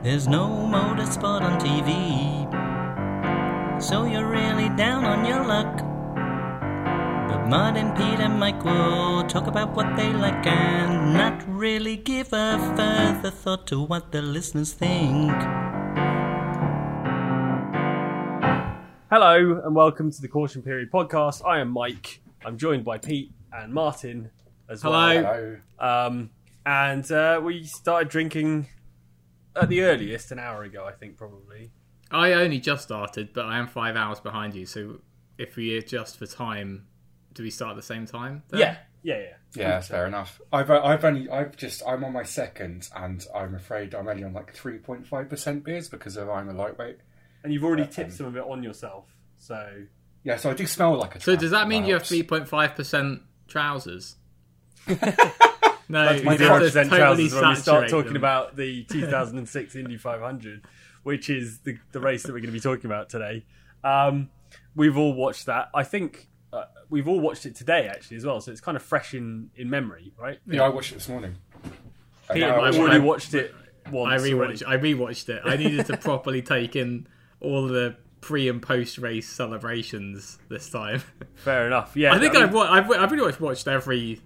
There's no motorsport on TV, so you're really down on your luck. But Mud and Pete and Mike will talk about what they like and not really give a further thought to what the listeners think. Hello and welcome to the Caution Period podcast. I am Mike. I'm joined by Pete and Martin as Hello. well. Um, and uh, we started drinking at the earliest an hour ago, I think, probably. I only just started, but I am five hours behind you. So if we adjust for time, do we start at the same time? then? Yeah, yeah, yeah. Yeah, that's fair enough. I've uh, I've only I've just I'm on my second, and I'm afraid I'm only on like three point five percent beers because of I'm a lightweight. And you've already Yeah, tipped um, some of it on yourself, so Yeah, so I do smell like a. So does that mean you have three point five percent trousers? no, that's my you to 5% totally trousers when we start talking them. about the 2006 Indy 500, which is the, the race that we're going to be talking about today. Um, we've all watched that. I think uh, we've all watched it today, actually, as well. So it's kind of fresh in, in memory, right? Yeah, I watched it this morning. Pete, Uh, I I've watched- already watched it once. I already. rewatched. I rewatched it. I needed to properly take in all the pre and post race celebrations this time. Fair enough. Yeah, I think mean, I've, I've I've pretty much watched every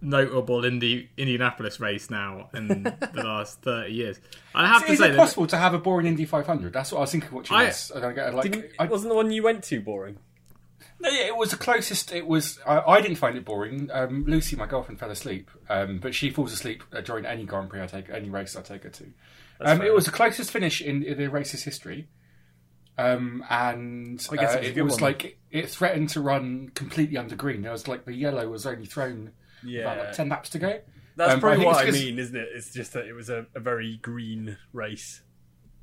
notable in the Indianapolis race now in the last thirty years. I have to Is say it possible to have a boring Indy 500? That's what I was thinking. Watching I- this, I don't get like. Didn't, I, wasn't the one you went to boring? no, yeah, it was the closest. It was. I, I didn't find it boring. Um, Lucy, my girlfriend, fell asleep, um, but she falls asleep uh, during any Grand Prix I take, any race I take her to. Um, it was the closest finish in, in the race's history. Um, and I guess uh, it was it was one. like it threatened to run completely under green. There was like the yellow was only thrown about Yeah, like ten laps to go. that's Um, but I probably what I it's 'cause- mean, isn't it? It's just that it was a, a very green race.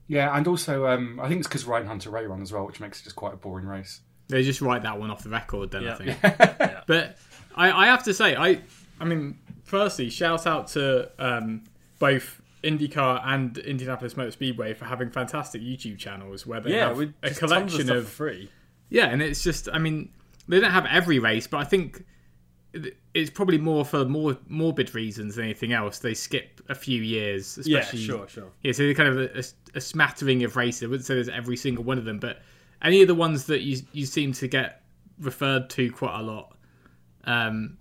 Yeah, and also um, I think it's because Ryan Hunter-Reay won as well, which makes it just quite a boring race. they just write that one off the record. Then I Yeah. But I, I have to say, I, I mean, firstly, shout out to um, both IndyCar and Indianapolis Motor Speedway for having fantastic YouTube channels where they Yeah, have a just tons of collection stuff of, free. yeah, and it's just, I mean, they don't have every race, but I think it- it's probably more for more morbid reasons than anything else. They skip a few years, Yeah, especially sure, sure. yeah, so they're kind of a, a, a smattering of races. I wouldn't say there's every single one of them, but any of the ones that you you seem to get referred to quite a lot, um,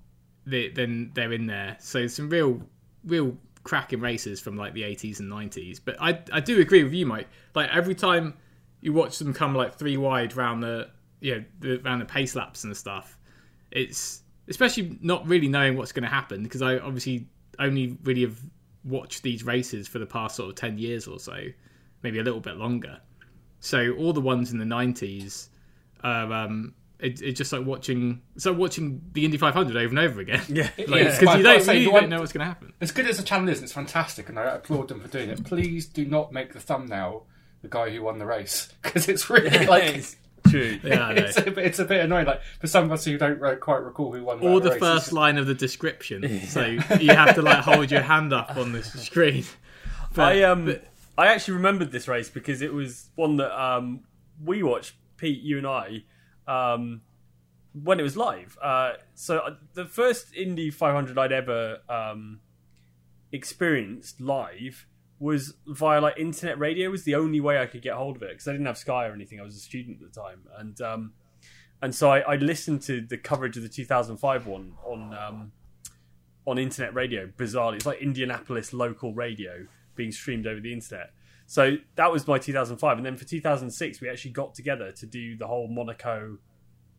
they, then they're in there. So some real, real cracking races from like the 80s and 90s. But I I do agree with you, Mike. Like every time you watch them come like three wide round the you know the, round the pace laps and stuff, it's especially not really knowing what's going to happen because I obviously only really have watched these races for the past sort of 10 years or so, maybe a little bit longer. So all the ones in the 90s are um, it, it's just like watching it's like watching the Indy 500 over and over again. Yeah, Like, Yeah. because you don't, say, you the don't know what's going to happen. As good as the channel is, it's fantastic, and I applaud them for doing it. Please do not make the thumbnail the guy who won the race because it's really like True. Yeah, I know. it's, a, bit- it's a bit annoying. Like for some of us who don't uh, quite recall who won, or the race, first it's- line of the description. So you have to like hold your hand up on the screen. But, I um but- I actually remembered this race because it was one that um we watched Pete, you and I, um when it was live. Uh, so uh, the first Indy 500 I'd ever um experienced live was via like internet radio. Was the only way I could get hold of it because I didn't have Sky or anything. I was a student at the time, and um and so I, I listened to the coverage of the 2005 one on um on internet radio. Bizarrely, it's like Indianapolis local radio being streamed over the internet. So that was my 2005, and then for 2006 we actually got together to do the whole Monaco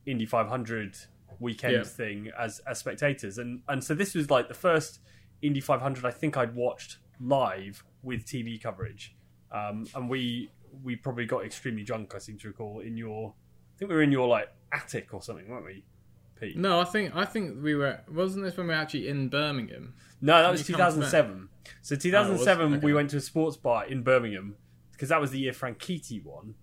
Indy 500 weekend Yeah. thing as as spectators, and and so this was like the first Indy 500 I think I'd watched live with TV coverage, um, and we we probably got extremely drunk. I seem to recall in your, I think we were in your like attic or something, weren't we, Pete? no, I think I think we were. Wasn't this when we were actually in Birmingham? No, that was you come to that? 2007. So 2007, Okay. we went to a sports bar in Birmingham because that was the year Franchitti won.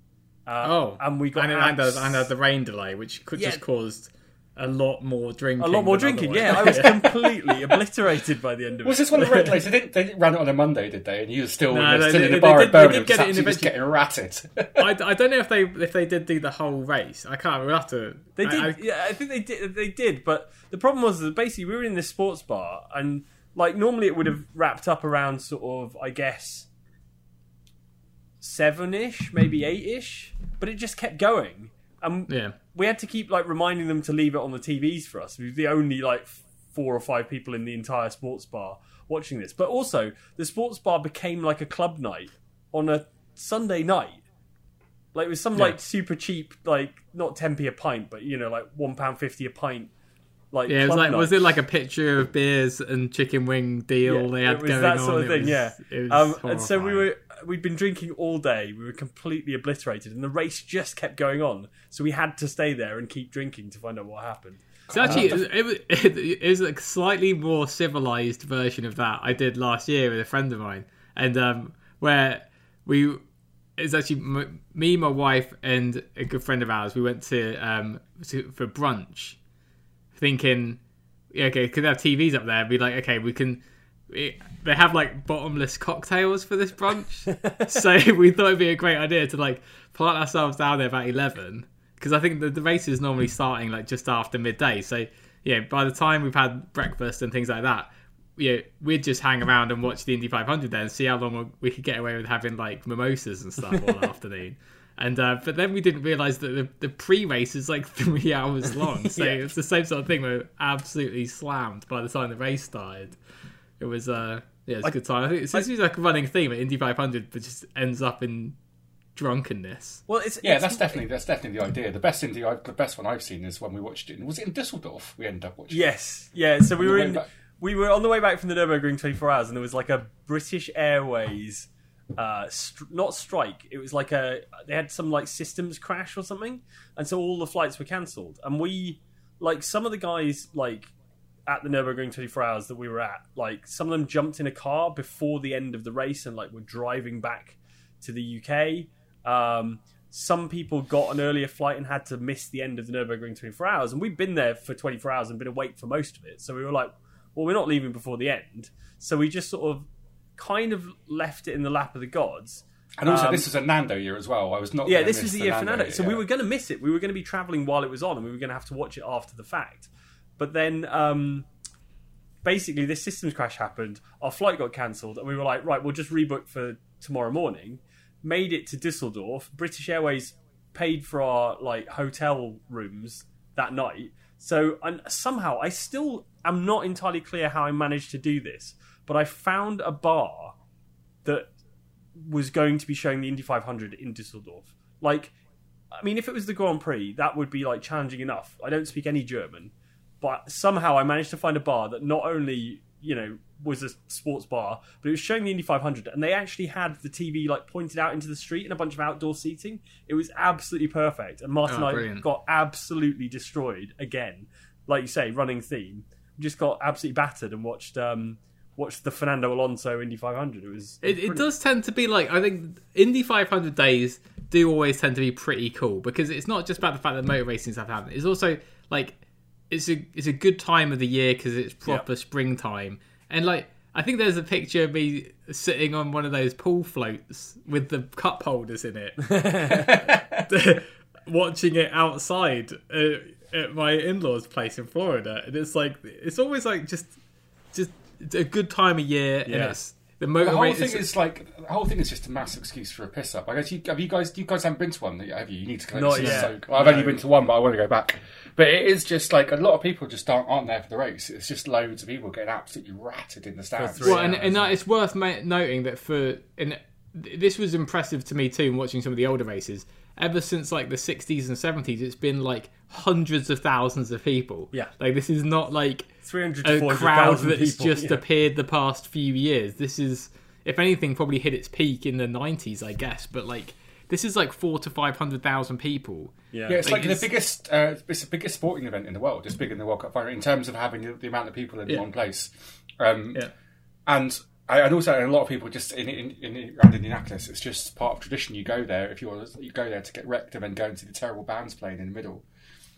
Uh, Oh, and we got and, and, abs- and, and the rain delay, which could Yeah. just caused a lot more drinking. a lot more drinking. otherwise. Yeah, I was completely obliterated by the end of Was it. Was this one of the red lace? They didn't, they didn't run it on a Monday, did they? And you were still, No, you were they- still they- in the bar did- at they Birmingham, did get it in just eventually. getting ratted. I, I don't know if they if they did do the whole race. I can't. We'll have to. They I- did. I- yeah, I think they did. They did. But the problem was that basically we were in this sports bar, and like normally it would have wrapped up around sort of, I guess, seven ish, maybe eight ish, but it just kept going. And Yeah. we had to keep like reminding them to leave it on the TVs for us. We were the only like four or five people in the entire sports bar watching this. But also, the sports bar became like a club night on a Sunday night. Like it was some like super cheap, like not ten p a pint, but you know, like one pound fifty a pint. Like Yeah, it was like night. was it like a picture of beers and chicken wing deal Yeah, they had it was going that on? sort of It thing, was- yeah. Um, and so we were we'd been drinking all day. We were completely obliterated, and the race just kept going on. So we had to stay there and keep drinking to find out what happened. So actually, it, was- it, it was a slightly more civilized version of that I did last year with a friend of mine, and um, where we it's actually m- me, my wife, and a good friend of ours. We went to um to, for brunch, thinking, yeah, okay, could have TVs up there. Be like, okay, we can. They have like bottomless cocktails for this brunch, so we thought it'd be a great idea to like plant ourselves down there about eleven because I think the, the race is normally starting like just after midday. So yeah, by the time we've had breakfast and things like that, yeah, we'd just hang around and watch the Indy 500 then, see how long we could get away with having like mimosas and stuff all afternoon. And uh, but then we didn't realize that the, the pre-race is like three hours long, so Yeah. it's the same sort of thing. We're absolutely slammed by the time the race started. It was uh yeah, it's a good time. I think it's this is like a running theme at Indy 500, but just ends up in drunkenness. Well, it's Yeah, it's- that's definitely that's definitely the idea. The best indie, I've, the best one I've seen is when we watched it. Was it in Dusseldorf? We ended up watching. Yes, yeah. So we were in, back- we were on the way back from the Nurburgring 24 hours, and there was like a British Airways, uh, str- not strike. It was like a they had some like systems crash or something, and so all the flights were cancelled. And we, like some of the guys, like at the Nurburgring 24 hours that we were at, like some of them jumped in a car before the end of the race and like were driving back to the UK. Um, some people got an earlier flight and had to miss the end of the Nurburgring 24 hours, and we've been there for 24 hours and been awake for most of it. So we were like, well, we're not leaving before the end. So we just sort of kind of left it in the lap of the gods. And also, Um, this was a Nando year as well. I was not. Yeah, this was the year for Nando. So year. we were going to miss it. We were going to be traveling while it was on, and we were going to have to watch it after the fact. But then, um, basically, this systems crash happened. Our flight got cancelled, and we were like, right, we'll just rebook for tomorrow morning. Made it to Düsseldorf. British Airways paid for our like hotel rooms that night. So and somehow I still am not entirely clear how I managed to do this, but I found a bar that was going to be showing the Indy 500 in Düsseldorf. Like, I mean, if it was the Grand Prix, that would be like challenging enough. I don't speak any German, but somehow I managed to find a bar that not only you know was a sports bar, but it was showing the Indy 500, and they actually had the TV like pointed out into the street and a bunch of outdoor seating. It was absolutely perfect, and Martin Oh, and I brilliant. got absolutely destroyed again. Like you say, running theme, we just got absolutely battered and watched. um Watched the Fernando Alonso Indy 500. It was It, it brilliant. does tend to be like I think Indy 500 days do always tend to be pretty cool because it's not just about the fact that motor racing stuff happens. It's also like it's a it's a good time of the year because it's proper springtime and like I think there's a picture of me sitting on one of those pool floats with the cup holders in it, watching it outside uh, at my in-laws' place in Florida, and it's like it's always like just just it's a good time of year, and it's the The whole thing is like the whole thing is just a massive excuse for a piss up. I guess you have you guys you guys haven't been to one, have you? You need to go. Not yet. so. I've No. only been to one, but I want to go back. But it is just like a lot of people just aren't, aren't there for the race. It's just loads of people getting absolutely ratted in the stands. three Well, and, hours. and that, it's worth ma- noting that for and this was impressive to me too. in Watching some of the older races, ever since like the '60s and '70s, it's been like hundreds of thousands of people. Yeah. like this is not like 300 to a crowd that's people, just yeah. appeared the past few years. This is, if anything, probably hit its peak in the '90s, I guess. But like, this is like four to five hundred thousand people. Yeah, Yeah, it's like, it's- the biggest. Uh, it's the biggest sporting event in the world. It's bigger than the World Cup final in terms of having the, the amount of people in Yeah. one place. Um, Yeah. And and also a lot of people just in, in, in around Indianapolis. It's just part of tradition. You go there if you want. You go there to get wrecked and then go and see the terrible bands playing in the middle.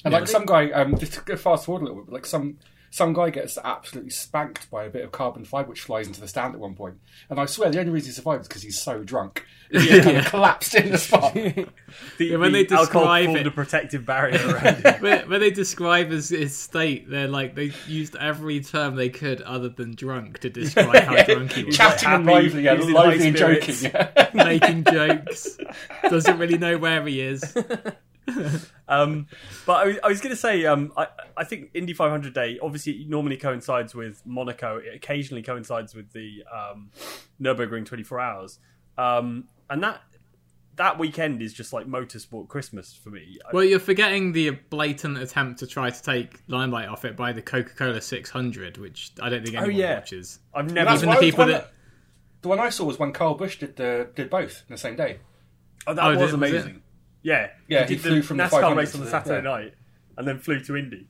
And like some guy, um, just to go fast forward a little bit, like some some guy gets absolutely spanked by a bit of carbon fibre which flies into the stand at one point. And I swear the only reason he survived is because he's so drunk. He kind of collapsed in the spot. The, Yeah, when the they alcohol describe formed it- a protective barrier around him. when, when they describe his, his state, they're like they used every term they could other than drunk to describe how drunk he was. Chatting and happy, lively, yeah, lively high and joking. Yeah. making jokes, doesn't really know where he is. Um, but I was, I was going to say, um, I, I think Indy 500 Day obviously it normally coincides with Monaco. It occasionally coincides with the um, Nurburgring 24 Hours, um, and that that weekend is just like motorsport Christmas for me. Well, you're forgetting the blatant attempt to try to take limelight off it by the Coca-Cola 600, which I don't think anyone oh, yeah. watches. I've never. That's Even the people one that- The one I saw was when Carl Busch did the did both in the same day. oh, that Oh, was was amazing. Yeah, Yeah, did he flew from the NASCAR 500 race on the the- Saturday yeah. night, and then flew to Indy.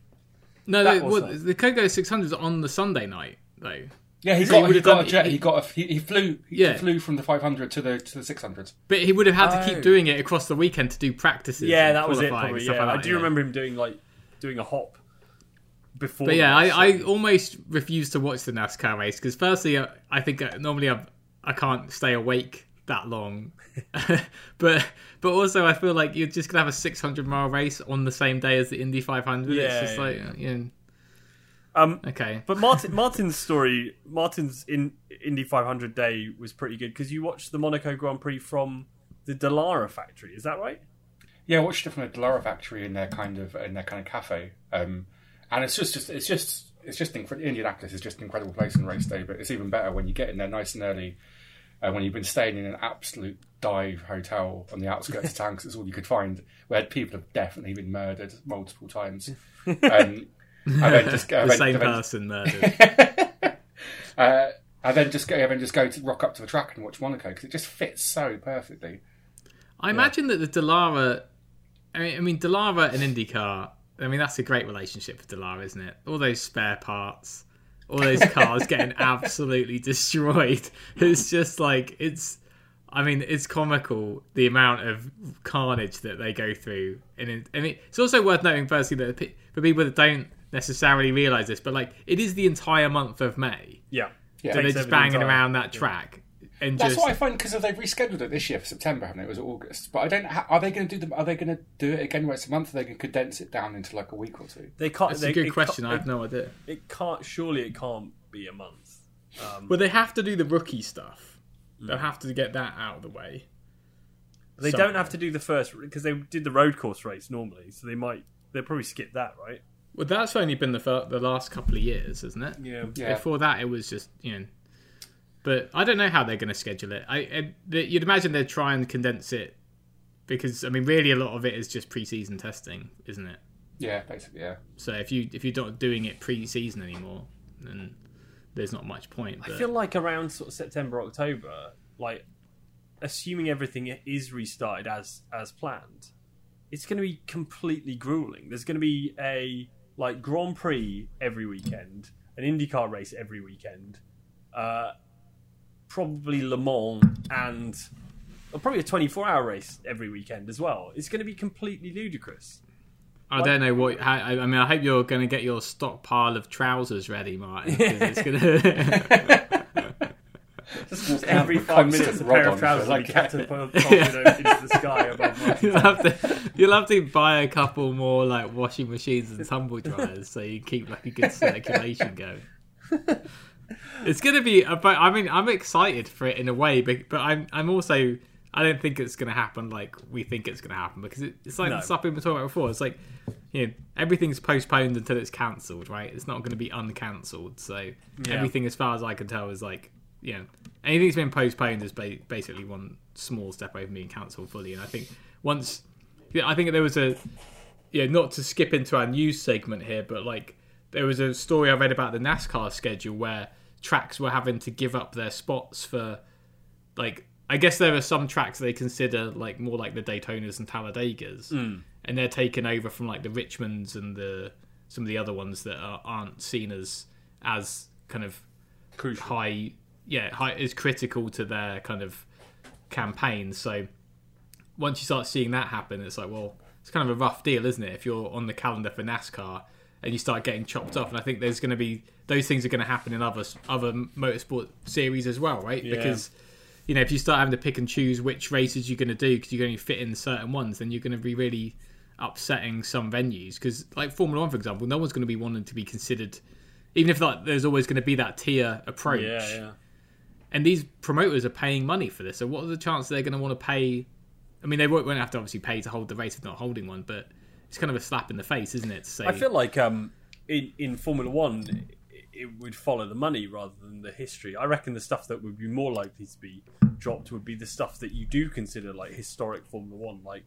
No, That the, was well, nice. the Coca 600 is on the Sunday night though. Yeah, he So he got, would he got done- a jet. he- He got a, he, he flew. He Yeah. flew from the 500 to the to the 600. But he would have had to Oh. keep doing it across the weekend to do practices. Yeah, that was it. Probably. Yeah, like I that, do yeah. remember him doing like doing a hop before. But yeah, that, I, I almost refuse to watch the NASCAR race because firstly, uh, I think uh, normally I I can't stay awake that long, but but also I feel like you're just gonna have a 600 mile race on the same day as the Indy 500. Yeah, it's just yeah, like yeah. you know, um, okay. But Martin Martin's story, Martin's in Indy 500 day was pretty good because you watched the Monaco Grand Prix from the Dallara factory. Is that right? Yeah, I watched it from the Dallara factory in their kind of in their kind of cafe, um, and it's just, just it's just it's just incredible. Indianapolis is just an incredible place on race day, but it's even better when you get in there nice and early. Uh, when you've been staying in an absolute dive hotel on the outskirts of town, 'cause it's all you could find, where people have definitely been murdered multiple times. Um, and then just go, The then- same then- person murdered. uh, and then just go, and then just go to rock up to the track and watch Monaco because it just fits so perfectly. I imagine that the Dallara, I mean, I mean Dallara and IndyCar. I mean, that's a great relationship for Dallara, isn't it? All those spare parts, all those cars getting absolutely destroyed. It's just like it's. I mean, it's comical the amount of carnage that they go through, and it, and it, it's also worth noting, firstly, that pe- for people that don't necessarily realize this, but like it is the entire month of May Yeah. Yeah. that they're just over the banging around that track, and That's just what I find because they've rescheduled it this year for September, haven't they? It was August, but I don't. Ha- are they going to do them? Are they going to do it again once a month? Are they going to condense it down into like a week or two? They can't. That's they, a good question. I have no idea. it, it can't. Surely it can't be a month. Um, Well, they have to do the rookie stuff. Mm. They'll have to get that out of the way. they Somewhere. don't have to do the first because they did the road course race normally, so they might. They'll probably skip that, right? Well, that's only been the fir- the last couple of years, isn't it? Yeah. Yeah. Before that, it was just you know. But I don't know how they're going to schedule it. I, I you'd imagine they'd try and condense it because I mean, really, a lot of it is just pre-season testing, isn't it? Yeah, basically, yeah. So if you if you're not doing it pre-season anymore, then there's not much point. I feel like around sort of September, October, like assuming everything is restarted as as planned, it's going to be completely grueling. There's going to be a like Grand Prix every weekend, an IndyCar race every weekend, uh, probably Le Mans, and probably a 24 hour race every weekend as well. It's going to be completely ludicrous. I don't know what. How, I I mean, I hope you're going to get your stockpile of trousers ready, Martin. 'cause it's gonna. Just Every five minutes, a pair of on trousers for, will be like, catapulted into the sky above my you'll have to you'll have to buy a couple more like washing machines and tumble dryers so you keep like a good circulation going. It's gonna be, but I mean, I'm excited for it in a way, but, but I'm I'm also I don't think it's gonna happen like we think it's gonna happen because it, it's like No. the stuff we've been talking about before. It's like you know everything's postponed until it's cancelled, right? It's not going to be uncancelled. So everything, as far as I can tell, is like you know anything that's been postponed is ba- basically one small step away from being cancelled fully. And I think once, yeah, I think there was a yeah, not to skip into our news segment here, but like there was a story I read about the NASCAR schedule where tracks were having to give up their spots for like I guess there are some tracks they consider like more like the Daytonas and Talladegas, hmm. and they're taken over from like the Richmonds and the some of the other ones that are, aren't seen as as kind of Crucial. high, yeah, high is critical to their kind of campaign. So once you start seeing that happen, it's like, well, it's kind of a rough deal, isn't it? If you're on the calendar for NASCAR and you start getting chopped off. And I think there's going to be those things are going to happen in other other motorsport series as well, right? Yeah. Because you know if you start having to pick and choose which races you're going to do because you're going to fit in certain ones, then you're going to be really upsetting some venues. Because like Formula One, for example, no one's going to be wanting to be considered, even if like there's always going to be that tier approach. Yeah, yeah. And these promoters are paying money for this. So what are the chances they're going to want to pay? I mean, they won't, won't have to obviously pay to hold the race if not holding one, but it's kind of a slap in the face, isn't it? I feel like um, in in Formula One, it, it would follow the money rather than the history. I reckon the stuff that would be more likely to be dropped would be the stuff that you do consider like historic Formula One. Like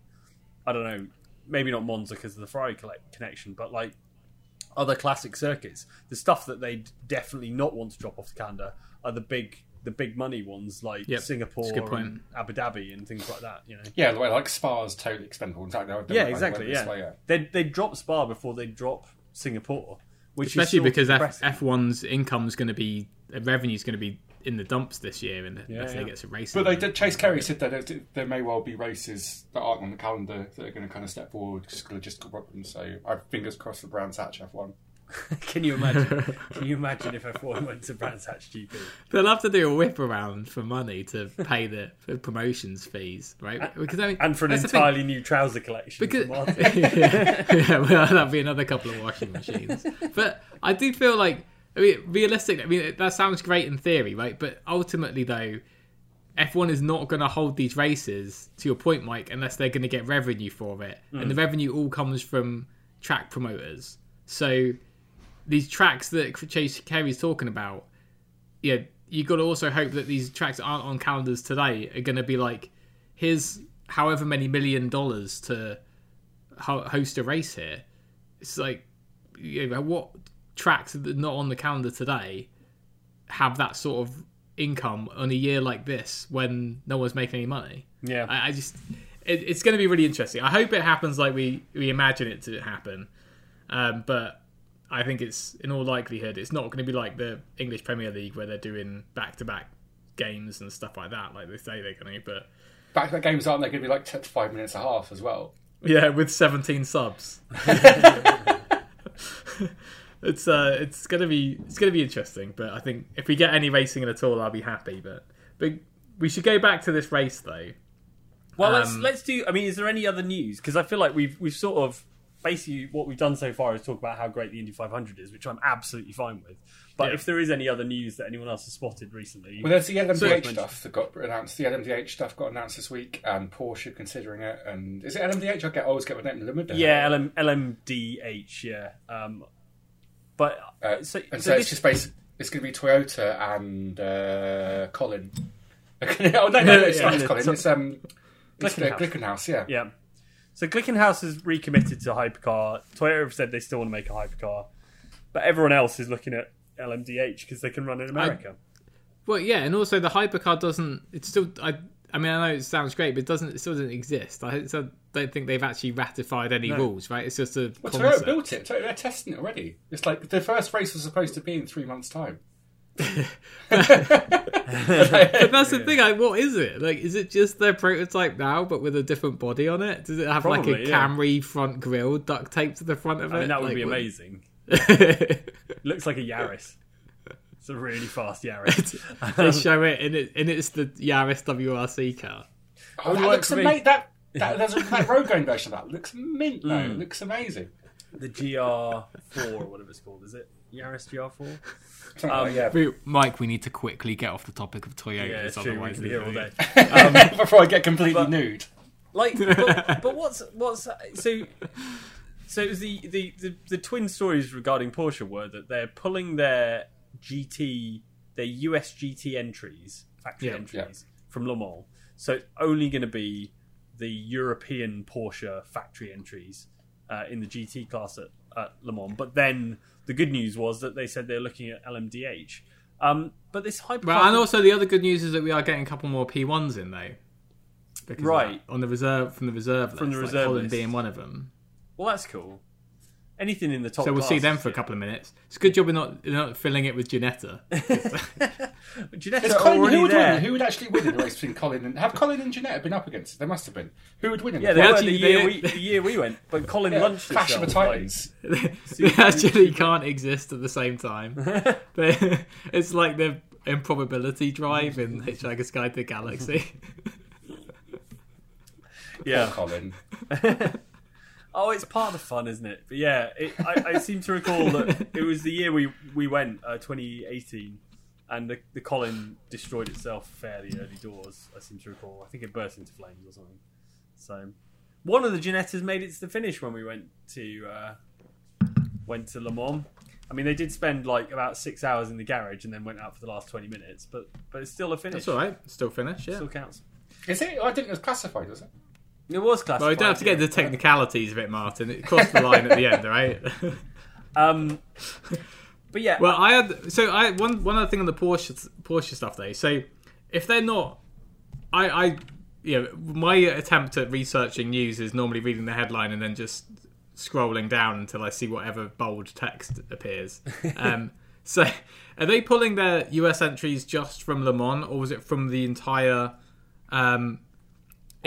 I don't know, maybe not Monza because of the Ferrari connection, but like other classic circuits. The stuff that they definitely not want to drop off the calendar are the big the big money ones like Yep, Singapore that's a good point. and Abu Dhabi and things like that. You know. Yeah, the way like Spa's totally expendable. In fact, they were- they Yeah, were- exactly. they were this Yeah, way, yeah. they they drop Spa before they drop Singapore, which especially is because F one's income is going to be uh, revenue is going to be in the dumps this year, and Yeah, if they yeah. get some racing. But they did. Chase Carey said that there, there may well be races that aren't on the calendar that are going to kind of step forward just logistical problems. So I fingers crossed for Brands Hatch F1. Can you imagine? Can you imagine if F1 went to Brands Hatch GP? They'll have to do a whip around for money to pay the for promotions fees, right? Because I mean, And for an that's the thing. entirely new trouser collection. because yeah, yeah, well, that'll be another couple of washing machines. But I do feel like, I mean, realistic. I mean, that sounds great in theory, right? But ultimately, though, F1 is not going to hold these races to your point, Mike, unless they're going to get revenue for it, and mm. the revenue all comes from track promoters. So these tracks that Chase Carey's talking about, yeah, you got to also hope that these tracks that aren't on calendars today are going to be like, here's however many million dollars to ho- host a race here. It's like, you know, what tracks that are not on the calendar today have that sort of income on a year like this when no one's making any money? yeah. I, I just, it, it's going to be really interesting. I hope it happens like we we imagine it to happen, um, but I think it's in all likelihood it's not going to be like the English Premier League where they're doing back to back games and stuff like that, like they say they're going to. But Back to back games aren't they going to be like 10 to five minutes and a half as well? yeah, with seventeen subs. it's uh, it's gonna be it's gonna be interesting, but I think if we get any racing at all, I'll be happy. But but we should go back to this race though. Well, let's Um, let's do. I mean, is there any other news? Because I feel like we've we've sort of basically what we've done so far is talk about how great the Indy 500 is, which I'm absolutely fine with. But Yeah. if there is any other news that anyone else has spotted recently, Well, there's the LMDH So- stuff that got announced. The LMDH stuff got announced this week, and Porsche considering it. And is it LMDH? I get I always get my name limited. yeah, LM, LMDH, yeah. Um, but Uh, so, and so so, it's this- just basically it's going to be Toyota and uh, Colin. oh no, no, no, it's Yeah, not yeah, Colin. so- It's um, it's the Glickenhaus. Glickenhaus. Yeah. Yeah. So Glickenhaus has recommitted to hypercar. Toyota have said they still want to make a hypercar, but everyone else is looking at LMDH because they can run in America. Well, yeah, and also the hypercar doesn't. It's still. I. I mean, I know it sounds great, but it doesn't. It still doesn't exist. I so don't think they've actually ratified any rules, right? It's just a Well, concept. Toyota built it. Toyota, they're testing it already. It's like the first race was supposed to be in three months' time. But that's the thing. Like, what is it? Like, is it just their prototype now, but with a different body on it? Does it have like Probably, a yeah. Camry front grille duct taped to the front of it? Mean, that would Like, be what- amazing. Looks like a Yaris. It's a really fast Yaris. they show it, and it and it's the Yaris WRC car. Oh, that looks amazing. That, that there's a that road going version of that looks mint. though. Mm. Looks amazing. the GR4 or whatever it's called, is it? Yaris GR4? Something Um, like, yeah. Mike, we need to quickly get off the topic of Toyota. Yeah, it's true. We otherwise can be here all day. it's- Before I get completely nude. like but, but what's what's so so it was the, the, the, the twin stories regarding Porsche were that they're pulling their GT their US GT entries factory Yeah, entries from Le Mans so it's only going to be the European Porsche factory entries uh, in the GT class at, at Le Mans but then the good news was that they said they're looking at LMDH um, but this hyper Well, and also the other good news is that we are getting a couple more P1s in though. Because Right. on the reserve from the reserve From list, the like reserve Colin list. being one of them. well that's cool anything in the top. So we'll see them for a couple of minutes. It's a good job we're not, we're not filling it with Ginetta. Ginetta's Is Colin, already who would there. win? Who would actually win in the race between Colin and have Colin and Ginetta been up against? They must have been. Who would win in Yeah, the they were actually- the year, we, the year we went, but Colin Yeah, lunched Clash of the himself, like- Titans? they actually can't exist at the same time. They- it's like the improbability drive in Hitchhiker's Guide to the Galaxy. yeah. Poor Colin. Oh, it's part of the fun, isn't it? But yeah, it, I, I seem to recall that it was the year we we went, uh, 2018, and the, the Colin destroyed itself fairly early doors. I seem to recall. I think it burst into flames or something. So, one of the Ginettas made it to the finish when we went to uh, went to Le Mans. I mean, they did spend like about six hours in the garage and then went out for the last 20 minutes, but but it's still a finish. That's all right. Still finish, yeah. Still counts. Is it? I think it was classified, was it? It was classified. Well, we don't have to get into technicalities of it, Martin. It crossed the line at the end, right? Um, but yeah, Well, I had so I one one other thing on the Porsche Porsche stuff though. So if they're not, I I you know my attempt at researching news is normally reading the headline and then just scrolling down until I see whatever bold text appears. Um, so are they pulling their US entries just from Le Mans or was it from the entire um,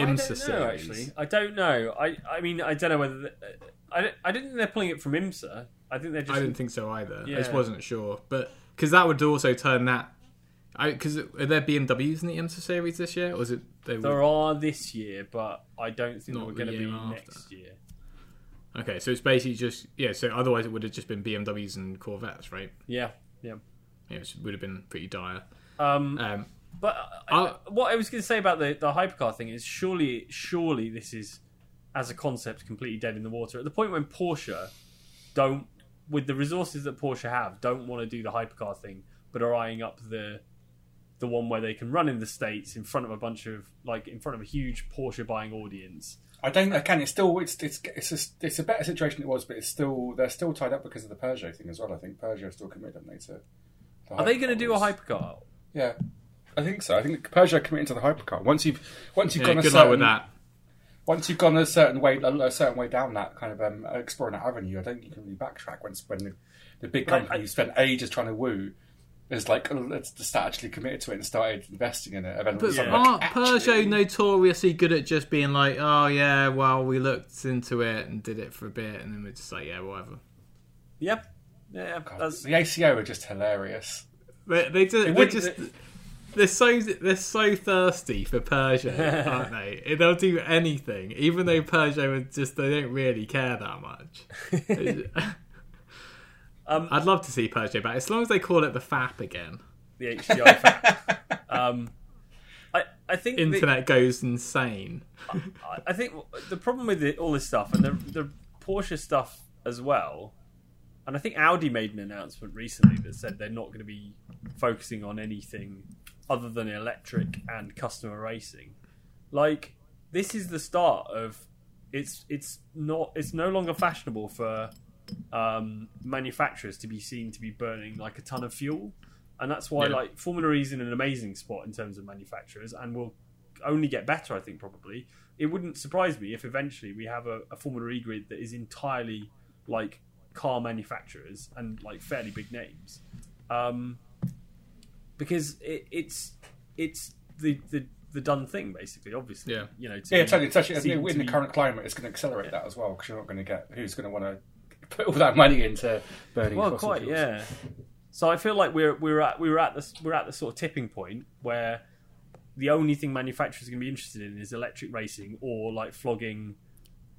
I don't know, series? actually. I don't know. I I mean, I don't know whether. The, I, I didn't think they're pulling it from IMSA. I think they're just. I didn't think so either. I just wasn't sure, but because that would also turn that. Because are there BMWs in the IMSA series this year, or is it they? There are this year, but I don't think we're going to be after. next year. Okay, so it's basically just yeah. So otherwise, it would have just been BMWs and Corvettes, right? Yeah, yeah. Yeah, it would have been pretty dire. Um, Um, but I, I'll- what I was going to say about the the hypercar thing is surely, surely this is as a concept completely dead in the water. At the point when Porsche don't, with the resources that Porsche have, don't want to do the hypercar thing, but are eyeing up the the one where they can run in the states in front of a bunch of like in front of a huge Porsche buying audience. I don't. Again, it's still it's it's it's a, it's a better situation it was, but it's still they're still tied up because of the Peugeot thing as well. I think Peugeot are still committed, haven't they? To the Are they going to do a hypercar? Yeah, I think so. I think Peugeot are committed to the hypercar. Once you've once you've yeah, gone a good certain luck with that. once you've gone a certain way a, a certain way down that kind of um, exploring that avenue, I don't think you can really backtrack. Once when the, the big company I- you spent ages trying to woo is like oh, let's just start actually committed to it and started investing in it. And then all of a But sudden, Yeah. aren't like, Peugeot notoriously good at just being like, oh yeah, well we looked into it and did it for a bit, and then we're just like, yeah, whatever. Yep. Yeah, God, the ACO are just hilarious. They, they just, they wouldn't- just they're so they're so thirsty for Peugeot, aren't they? They'll do anything, even though Peugeot would just they don't really care that much. Um, I'd love to see Peugeot back, as long as they call it the FAP again. the HDI FAP. um, I I think the- Internet goes insane. I- I think the problem with it, all this stuff and the, the Porsche stuff as well, and I think Audi made an announcement recently that said they're not going to be focusing on anything other than electric and customer racing. Like this is the start of it's it's not it's no longer fashionable for um, manufacturers to be seen to be burning like a ton of fuel, and that's why Yeah. like Formula E is in an amazing spot in terms of manufacturers, and will only get better. I think probably it wouldn't surprise me if eventually we have a, a Formula E grid that is entirely like car manufacturers and like fairly big names, um, because it, it's it's the, the the done thing basically. Obviously, Yeah. you know. To Yeah, totally. It's actually, in the be- current climate, it's going to accelerate that as well because you're not going to get who's going to want to put all that money into burning. Well, quite, fuels. yeah. So I feel like we're we're at we were at this we're at the sort of tipping point where the only thing manufacturers are going to be interested in is electric racing or like flogging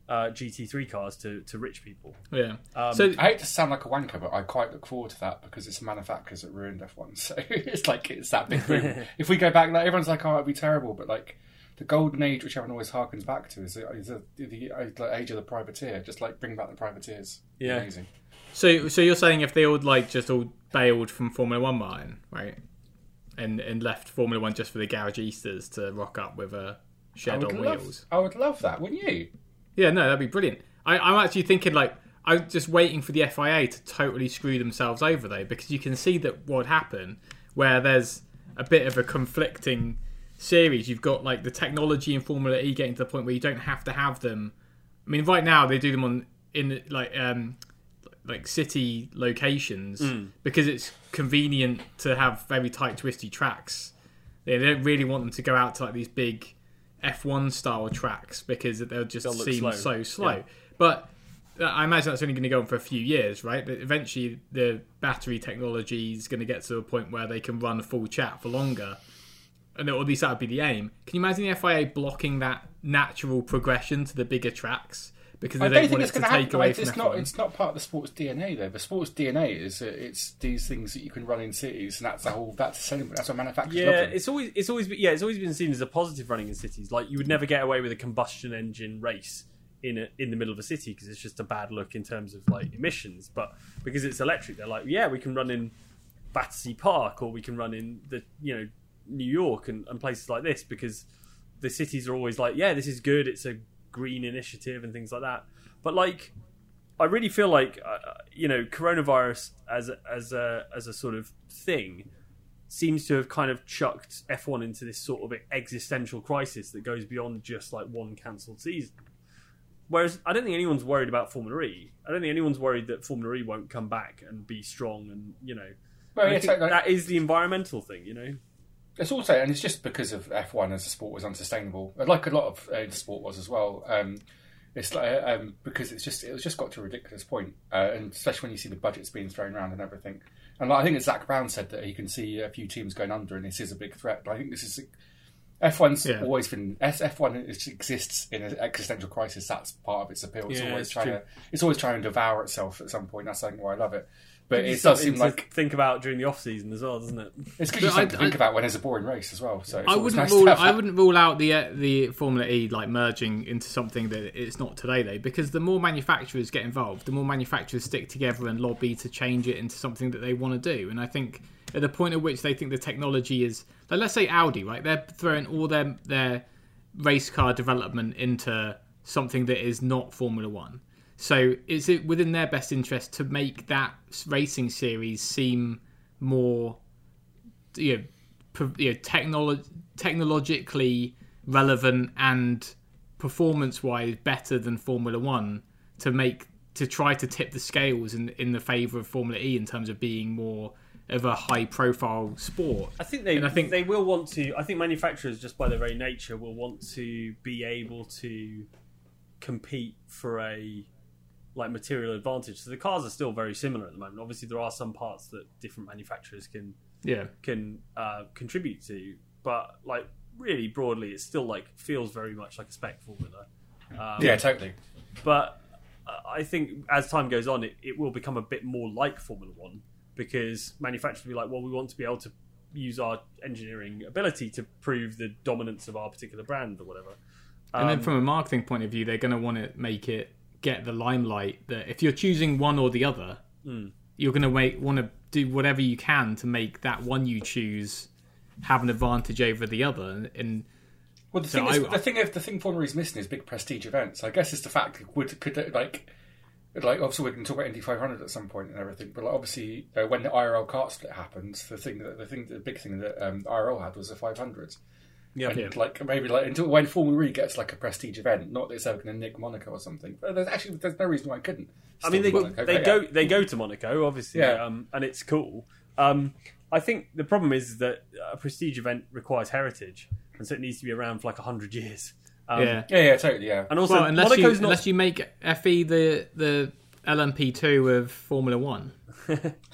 uh, GT3 cars to, to rich people. Yeah. Um, so I hate to sound like a wanker, but I quite look forward to that because it's the manufacturers that ruined F1. So it's like it's that big boom. if we go back, like everyone's like, "Oh, it'd be terrible," but like the golden age, which everyone always harkens back to, is the, is the, the like, age of the privateer. Just like bring back the privateers. Yeah. amazing. So, so you're saying if they all like just all bailed from Formula One, Martin, right, and and left Formula One just for the garagistes to rock up with a shed would on love, wheels? I would love that, wouldn't you? Yeah, no, that'd be brilliant. I, I'm actually thinking like I'm just waiting for the FIA to totally screw themselves over though, because you can see that what happened where there's a bit of a conflicting series. You've got like the technology in Formula E getting to the point where you don't have to have them. I mean, right now they do them on in like um, like city locations Hmm. because it's convenient to have very tight, twisty tracks. They don't really want them to go out to like these big F1 style tracks because they'll just They'll seem slow. so slow. Yeah. But uh, I imagine that's only going to go on for a few years, right? But eventually, the battery technology is going to get to a point where they can run a full chat for longer, and or at least that would be the aim. Can you imagine the FIA blocking that natural progression to the bigger tracks because they I don't, don't think it's going to take happen. away Like, from it's not. F1? It's not part of the sport's DNA though. The sport's DNA is that it's these things that you can run in cities, and that's the whole. That's the selling. That's what manufacturers love Yeah, them. it's always it's always been, yeah it's always been seen as a positive running in cities. Like you would never get away with a combustion engine race in a, in the middle of a city because it's just a bad look in terms of like emissions. But because it's electric, they're like, yeah, we can run in Battersea Park or we can run in the you know New York and, and places like this because the cities are always like, yeah, this is good. It's a green initiative and things like that. But like, I really feel like uh, you know coronavirus as a, as a as a sort of thing seems to have kind of chucked F1 into this sort of existential crisis that goes beyond just like one cancelled season. Whereas I don't think anyone's worried about Formula E. I don't think anyone's worried that Formula E won't come back and be strong and you know. Well, I yeah, think so, like- that is the environmental thing, you know. It's also, and it's just because of F1 as a sport was unsustainable, like a lot of uh, the sport was as well. Um, it's like um, because it's just it was just got to a ridiculous point, uh, and especially when you see the budgets being thrown around and everything. And like, I think it's Zak Brown said that he can see a few teams going under, and this is a big threat. But I think this is F1's Yeah. always been F1 exists in an existential crisis. That's part of its appeal. It's Yeah, always it's trying true. to it's always trying to devour itself at some point. That's something why I love it. But It's it does something seem to like think about during the off season as well, doesn't it? it's good you But something to think I- about when it's a boring race as well. So it's I wouldn't nice rule. I wouldn't rule out the uh, the Formula E like merging into something that it's not today though, because the more manufacturers get involved, the more manufacturers stick together and lobby to change it into something that they want to do. And I think at the point at which they think the technology is, like let's say Audi, right? They're throwing all their their race car development into something that is not Formula One. So is it within their best interest to make that racing series seem more you know, you know technolo- technologically relevant and performance wise better than Formula One to make to try to tip the scales in in the favour of Formula E in terms of being more of a high profile sport. I think they And I think- they will want to. I think manufacturers, just by their very nature, will want to be able to compete for a like material advantage. So the cars are still very similar at the moment. Obviously, there are some parts that different manufacturers can Yeah. can uh, contribute to, but like really broadly, it still like feels very much like a spec formula. Um, Yeah, totally. but uh, I think as time goes on, it, it will become a bit more like Formula One because manufacturers will be like, well, we want to be able to use our engineering ability to prove the dominance of our particular brand or whatever. And Um, then from a marketing point of view, they're going to want to make it get the limelight. That if you're choosing one or the other, Hmm. you're going to make want to do whatever you can to make that one you choose have an advantage over the other. And, and Well, the So thing is, I- the thing the thing missing is big prestige events. I guess it's the fact would could like like obviously we can talk about Indy 500 at some point and everything, but like, obviously uh, when the IRL CART split happens, the thing that the thing the big thing that um, IRL had was the 500s. Yeah, And like maybe like until when Formula E gets like a prestige event, not that it's ever going to nick Monaco or something. But there's actually there's no reason why it couldn't. I mean, they, Monaco, they go yeah. they go to Monaco, obviously, Yeah. um, and it's cool. Um, I think the problem is that a prestige event requires heritage, and so it needs to be around for like hundred years. Um, yeah. Yeah, yeah, totally, yeah. and also Well, unless you, Monaco's not unless you make FE the the LMP2 of Formula One,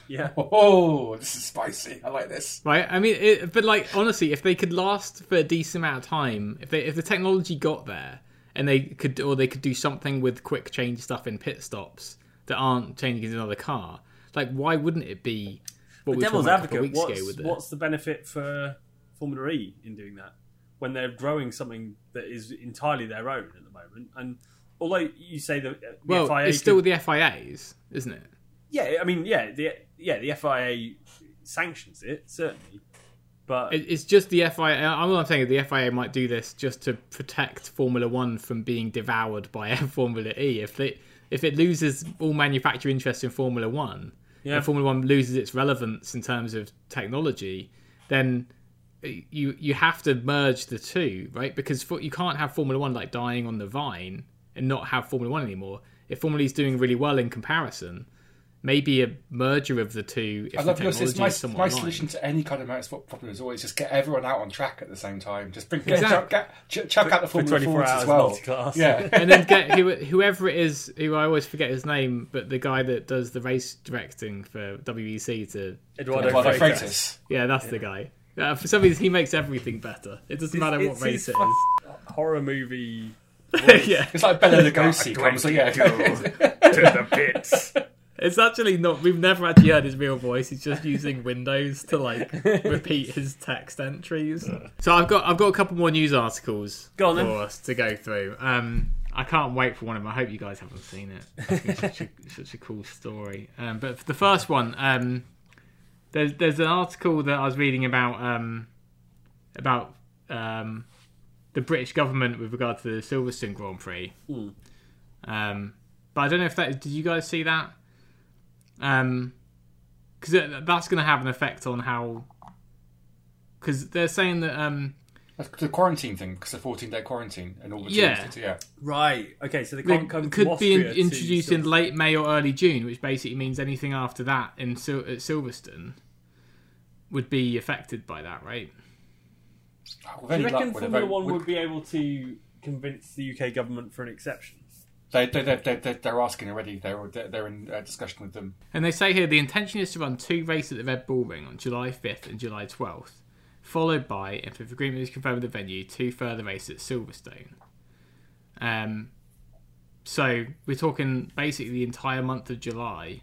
yeah. Oh, this is spicy. I like this. right? I mean, it, but like honestly, if they could last for a decent amount of time, if they if the technology got there and they could or they could do something with quick change stuff in pit stops that aren't changing into another car, like why wouldn't it be? What we were devil's talking about a advocate, weeks what's, ago with the, what's the benefit for Formula E in doing that when they're growing something that is entirely their own at the moment? And although you say that the well, FIA it's still could- the FIA's, isn't it? yeah, I mean, yeah, the yeah the FIA sanctions it certainly, but It- It's just the FIA. I'm not saying the FIA might do this just to protect Formula One from being devoured by Formula E. If they if it loses all manufacturer interest in Formula One, Yeah. and Formula One loses its relevance in terms of technology, then you you have to merge the two, right? Because for, you can't have Formula One like dying on the vine and not have Formula One anymore. If Formula E is doing really well in comparison, maybe a merger of the two if I the love yours. technology It's my, is somewhat my aligned. solution to any kind of motorsport problem is always just get everyone out on track at the same time. Just bring get, Exactly. chuck, get, ch- chuck out the for Formula 24 hours as well. multi-class. Yeah, and then get who, whoever it is who I always forget his name, but the guy that does the race directing for WEC to Eduardo, Eduardo Freitas. Freitas. yeah, that's the guy. Uh, for some reason, he makes everything better. It doesn't matter what race his it Horror movie. yeah, It's like Bela Lugosi comes. So yeah, to the pits. It's actually not. We've never actually heard his real voice. He's just using Windows to like repeat his text entries. So I've got I've got a couple more news articles Go on then. for us to go through. Um, I can't wait for one of them. I hope you guys haven't seen it. I think It's such a, such a cool story. Um, but for the first one, um, there's there's an article that I was reading about um, about um, the British government with regard to the Silverstone Grand Prix. Um, but I don't know if that did you guys see that? Um, because that's going to have an effect on how. Because they're saying that um, That's the quarantine thing because the 14 day quarantine and all the Yeah. teams yeah. Right. Okay. So they they can't come. could to be in, Austria to introduced in late May or early June, which basically means anything after that in Sil- at Silverstone would be affected by that, right? Oh, with Do you reckon luck, Formula One with- would be able to convince the UK government for an exception? They, they, they, they, they're asking already. They're, they're they're in uh, discussion with them. And they say here the intention is to run two races at the Red Bull Ring on July 5th and July 12th, followed by, if the agreement is confirmed with the venue, two further races at Silverstone. Um, so we're talking basically the entire month of July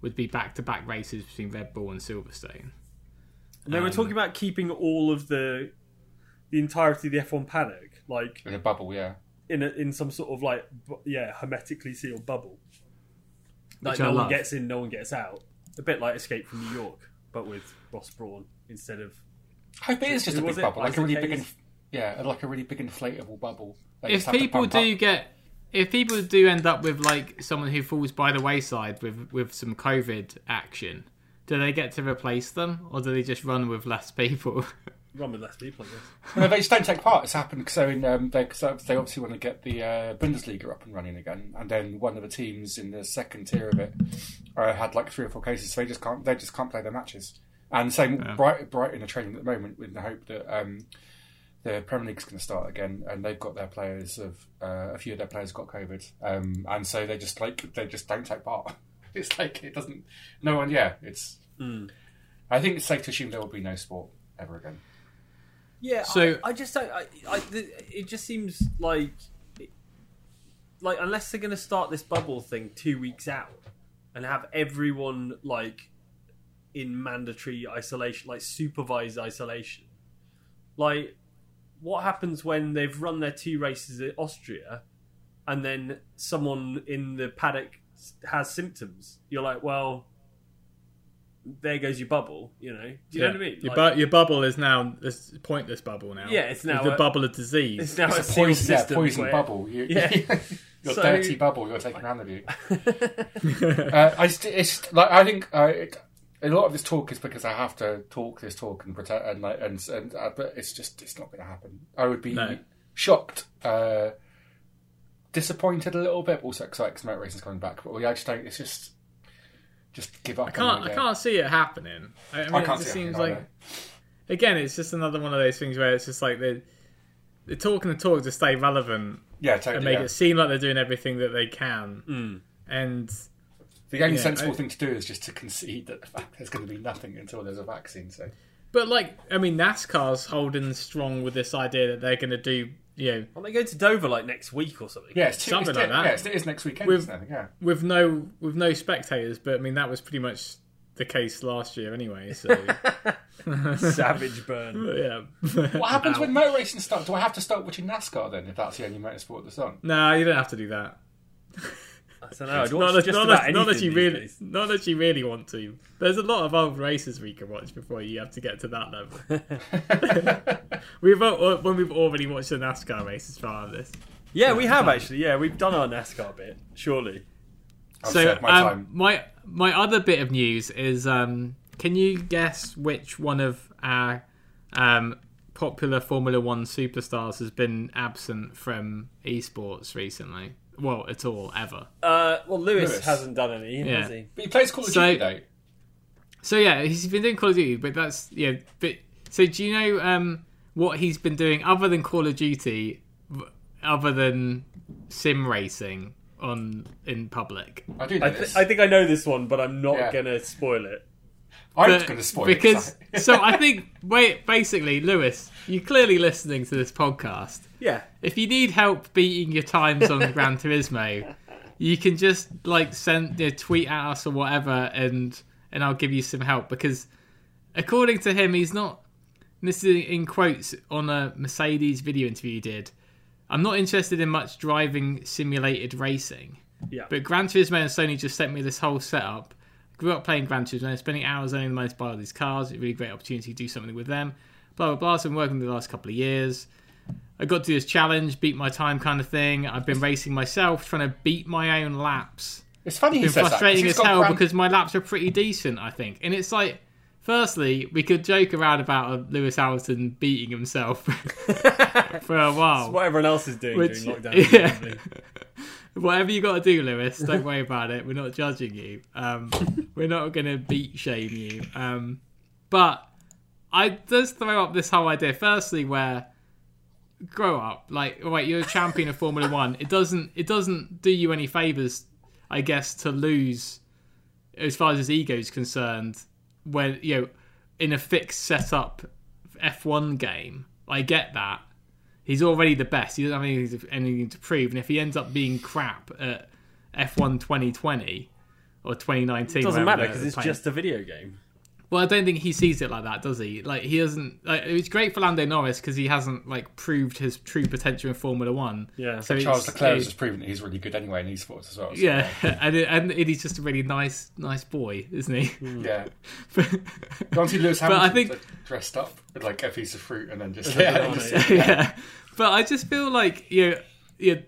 would be back to back races between Red Bull and Silverstone. And they were Um, talking about keeping all of the the entirety of the F1 paddock, like In a bubble, yeah. In a, in some sort of like yeah hermetically sealed bubble. Like Which I no one love. gets in, no one gets out. A bit like Escape from New York, but with Ross Brawn instead of. I hope it is just a big it? bubble, like a Isaac really big, inf- yeah, like a really big inflatable bubble. They if just have to people do up. get if people do end up with like someone who falls by the wayside with with some covid action do they get to replace them or do they just run with less people Run with less people, I guess. No, they just don't take part. It's happened so in um, they, so they obviously want to get the uh, Bundesliga up and running again, and then one of the teams in the second tier of it uh, had like three or four cases, so they just can't they just can't play their matches. And same Yeah. Bright Brighton are training at the moment with the hope that um, the Premier League's going to start again, and they've got their players of uh, a few of their players got COVID, um, and so they just like they just don't take part. It's like it doesn't. No one. Yeah, it's. I think it's safe to assume there will be no sport ever again. Yeah, So- I, I just don't. I, I, it just seems like, like unless they're going to start this bubble thing two weeks out and have everyone like in mandatory isolation, like supervised isolation, like what happens when they've run their two races at Austria and then someone in the paddock has symptoms? You're like, well. There goes your bubble, you know. Do you know what I mean? your, Like- bu- your bubble is now this pointless bubble now Yeah, it's now the a- bubble of disease It's now It's a, a sealed poison, yeah, poison where- bubble. You, Yeah. your So- dirty bubble you're taking around with you. uh, I just, it's like I think uh, it, a lot of this talk is because I have to talk this talk and pretend and like and, and uh, but it's just it's not going to happen. I would be No. shocked, uh, disappointed a little bit, but also excited because motor racing's coming back. But we I just don't. It's just just give up. I can't. I can't see it happening. I, I mean, I can't it just see it seems happening like again, it's just another one of those things where it's just like they're, they're talking the talk to stay relevant Yeah, totally, and make yeah. it seem like they're doing everything that they can. Mm. And The only yeah, sensible I- thing to do is just to concede that the fact there's going to be nothing until there's a vaccine. So but like, I mean, NASCAR's holding strong with this idea that they're going to do, you know, Aren't they going to Dover like next week or something? yeah, it's two, Something it's, like that. Yeah, it's, it is next weekend. With- isn't it? Yeah. with no with no spectators. But I mean, that was pretty much the case last year anyway. So Savage burn. yeah, What happens when motor racing starts? Do I have to start watching NASCAR then if that's the only motorsport that's on? no, you don't have to do that. I don't know. I'd Not watch not, about not unless you really, days. not unless you really want to. There's a lot of old races we can watch before you have to get to that level. we've when we've already watched the NASCAR races part of this. Yeah, we have actually. Yeah, we've done our NASCAR bit. Surely. I've so my um, my my other bit of news is um, can you guess which one of our um, popular Formula One superstars has been absent from esports recently well, at all ever. Uh, well, Lewis, Lewis. hasn't done any, Yeah. has he? But he plays Call of So- Duty though. So yeah, he's been doing Call of Duty, but that's yeah. But so do you know um, what he's been doing other than Call of Duty, other than sim racing on in public? I do know I, this. th- I think I know this one, but I'm not Yeah. gonna spoil it. I'm But- going to spoil because it. 'cause so I think wait basically Lewis, you're clearly listening to this podcast. Yeah, If you need help beating your times on Gran Turismo, you can just like send you know, tweet at us or whatever, and and I'll give you some help because according to him, he's not. and This is in quotes on a Mercedes video interview he did. I'm not interested in much driving simulated racing. yeah. But Gran Turismo and Sony just sent me this whole setup. Grew up playing Gran Turismo, spending hours earning the money to buy all these cars. A really great opportunity to do something with them. Blah blah blah. So I've been working the last couple of years. I got to do this challenge, beat my time kind of thing. I've been racing myself, trying to beat my own laps. it's funny It's been frustrating that. as hell Gran- because my laps are pretty decent, I think. And it's like, firstly, we could joke around about uh, Lewis Hamilton beating himself for a while. what everyone else is doing Which- during lockdown. yeah. Whatever you got to do, Lewis, don't worry about it. We're not judging you. Um, we're not going to beat shame you. Um, but I just throw up this whole idea. Firstly, where grow up, like, all right, you're a champion of Formula One. It doesn't it doesn't do you any favors, I guess, to lose as far as his ego is concerned. When you know, in a fixed setup F1 game, I get that he's already the best. He doesn't have anything to, anything to prove. And if he ends up being crap at F1 2020 or 2019, It doesn't matter because it's playing- just a video game. Well, I don't think he sees it like that, does he? Like he doesn't. Like, it's great for Lando Norris because he hasn't like proved his true potential in Formula One. Yeah. So Charles Leclerc has just proven that he's really good anyway in esports as well. so, yeah, and it, and he's just a really nice, nice boy, isn't he? Hmm. yeah. Don't see Lewis But I think- like, dressed up with like a piece of fruit and then just, a yeah, banana, just- yeah. yeah. But I just feel like you, you,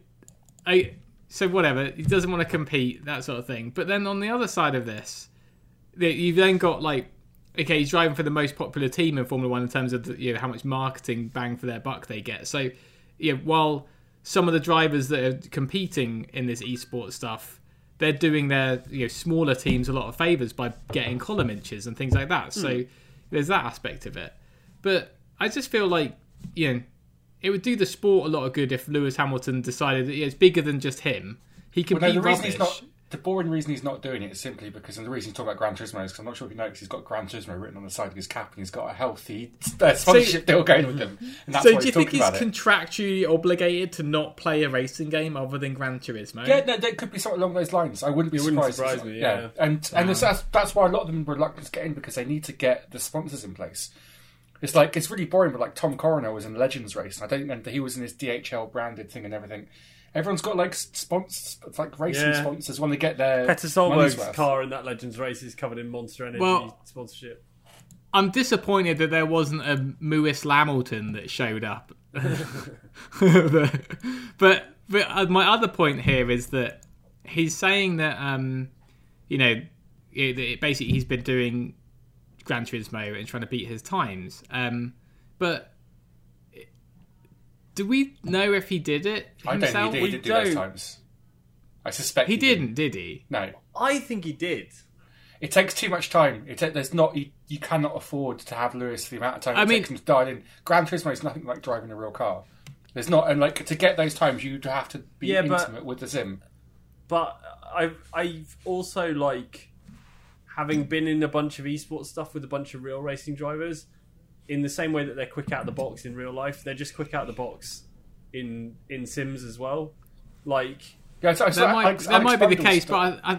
I. So whatever, he doesn't want to compete, that sort of thing. But then on the other side of this, you've then got like, okay, he's driving for the most popular team in Formula One in terms of the, you know how much marketing bang for their buck they get. So, yeah, while some of the drivers that are competing in this esports stuff, they're doing their you know smaller teams a lot of favors by getting column inches and things like that. So hmm. there's that aspect of it. But I just feel like you know it would do the sport a lot of good if Lewis Hamilton decided that yeah, it's bigger than just him. He can Well, no, beat the reason rubbish. he's not the boring reason he's not doing it is simply because, and the reason he's talking about Gran Turismo is because I'm not sure if you noticed he's got Gran Turismo written on the side of his cap and he's got a healthy uh, sponsorship deal going with him, and that's so do you think he's about it. contractually obligated to not play a racing game other than Gran Turismo? Yeah, no, there could be something along those lines. I wouldn't be It wouldn't surprised. surprise me, yeah. and and it's, that's that's why a lot of them are reluctant to get in because they need to get the sponsors in place. It's like it's really boring, but like Tom Coronel was in Legends race, and I don't and he was in his DHL branded thing and everything. Everyone's got like sponsors, like racing Yeah. sponsors when they get their Petter Solberg's car in that Legends race is covered in Monster Energy Well- sponsorship. I'm disappointed that there wasn't a Lewis Lamilton that showed up. but but, but uh, my other point here is that he's saying that um, you know it, it basically he's been doing Gran Turismo and trying to beat his times. Um, but do we know if he did it I don't himself? think he We did do those don't. times. I suspect He didn't. didn't, did he? No, I think he did. it takes too much time. It ta- there's not you, you cannot afford to have Lewis for the amount of time I it mean- takes him to dial in. Gran Turismo is nothing like driving a real car. There's not, and like to get those times, you'd have to be Yeah, but- intimate with the sim. But I've I've also like having been in a bunch of esports stuff with a bunch of real racing drivers. In the same way that they're quick out of the box in real life, they're just quick out of the box in in Sims as well. Like Yeah, so, so that might, Alex- that Alex might be the case, stuff- but I,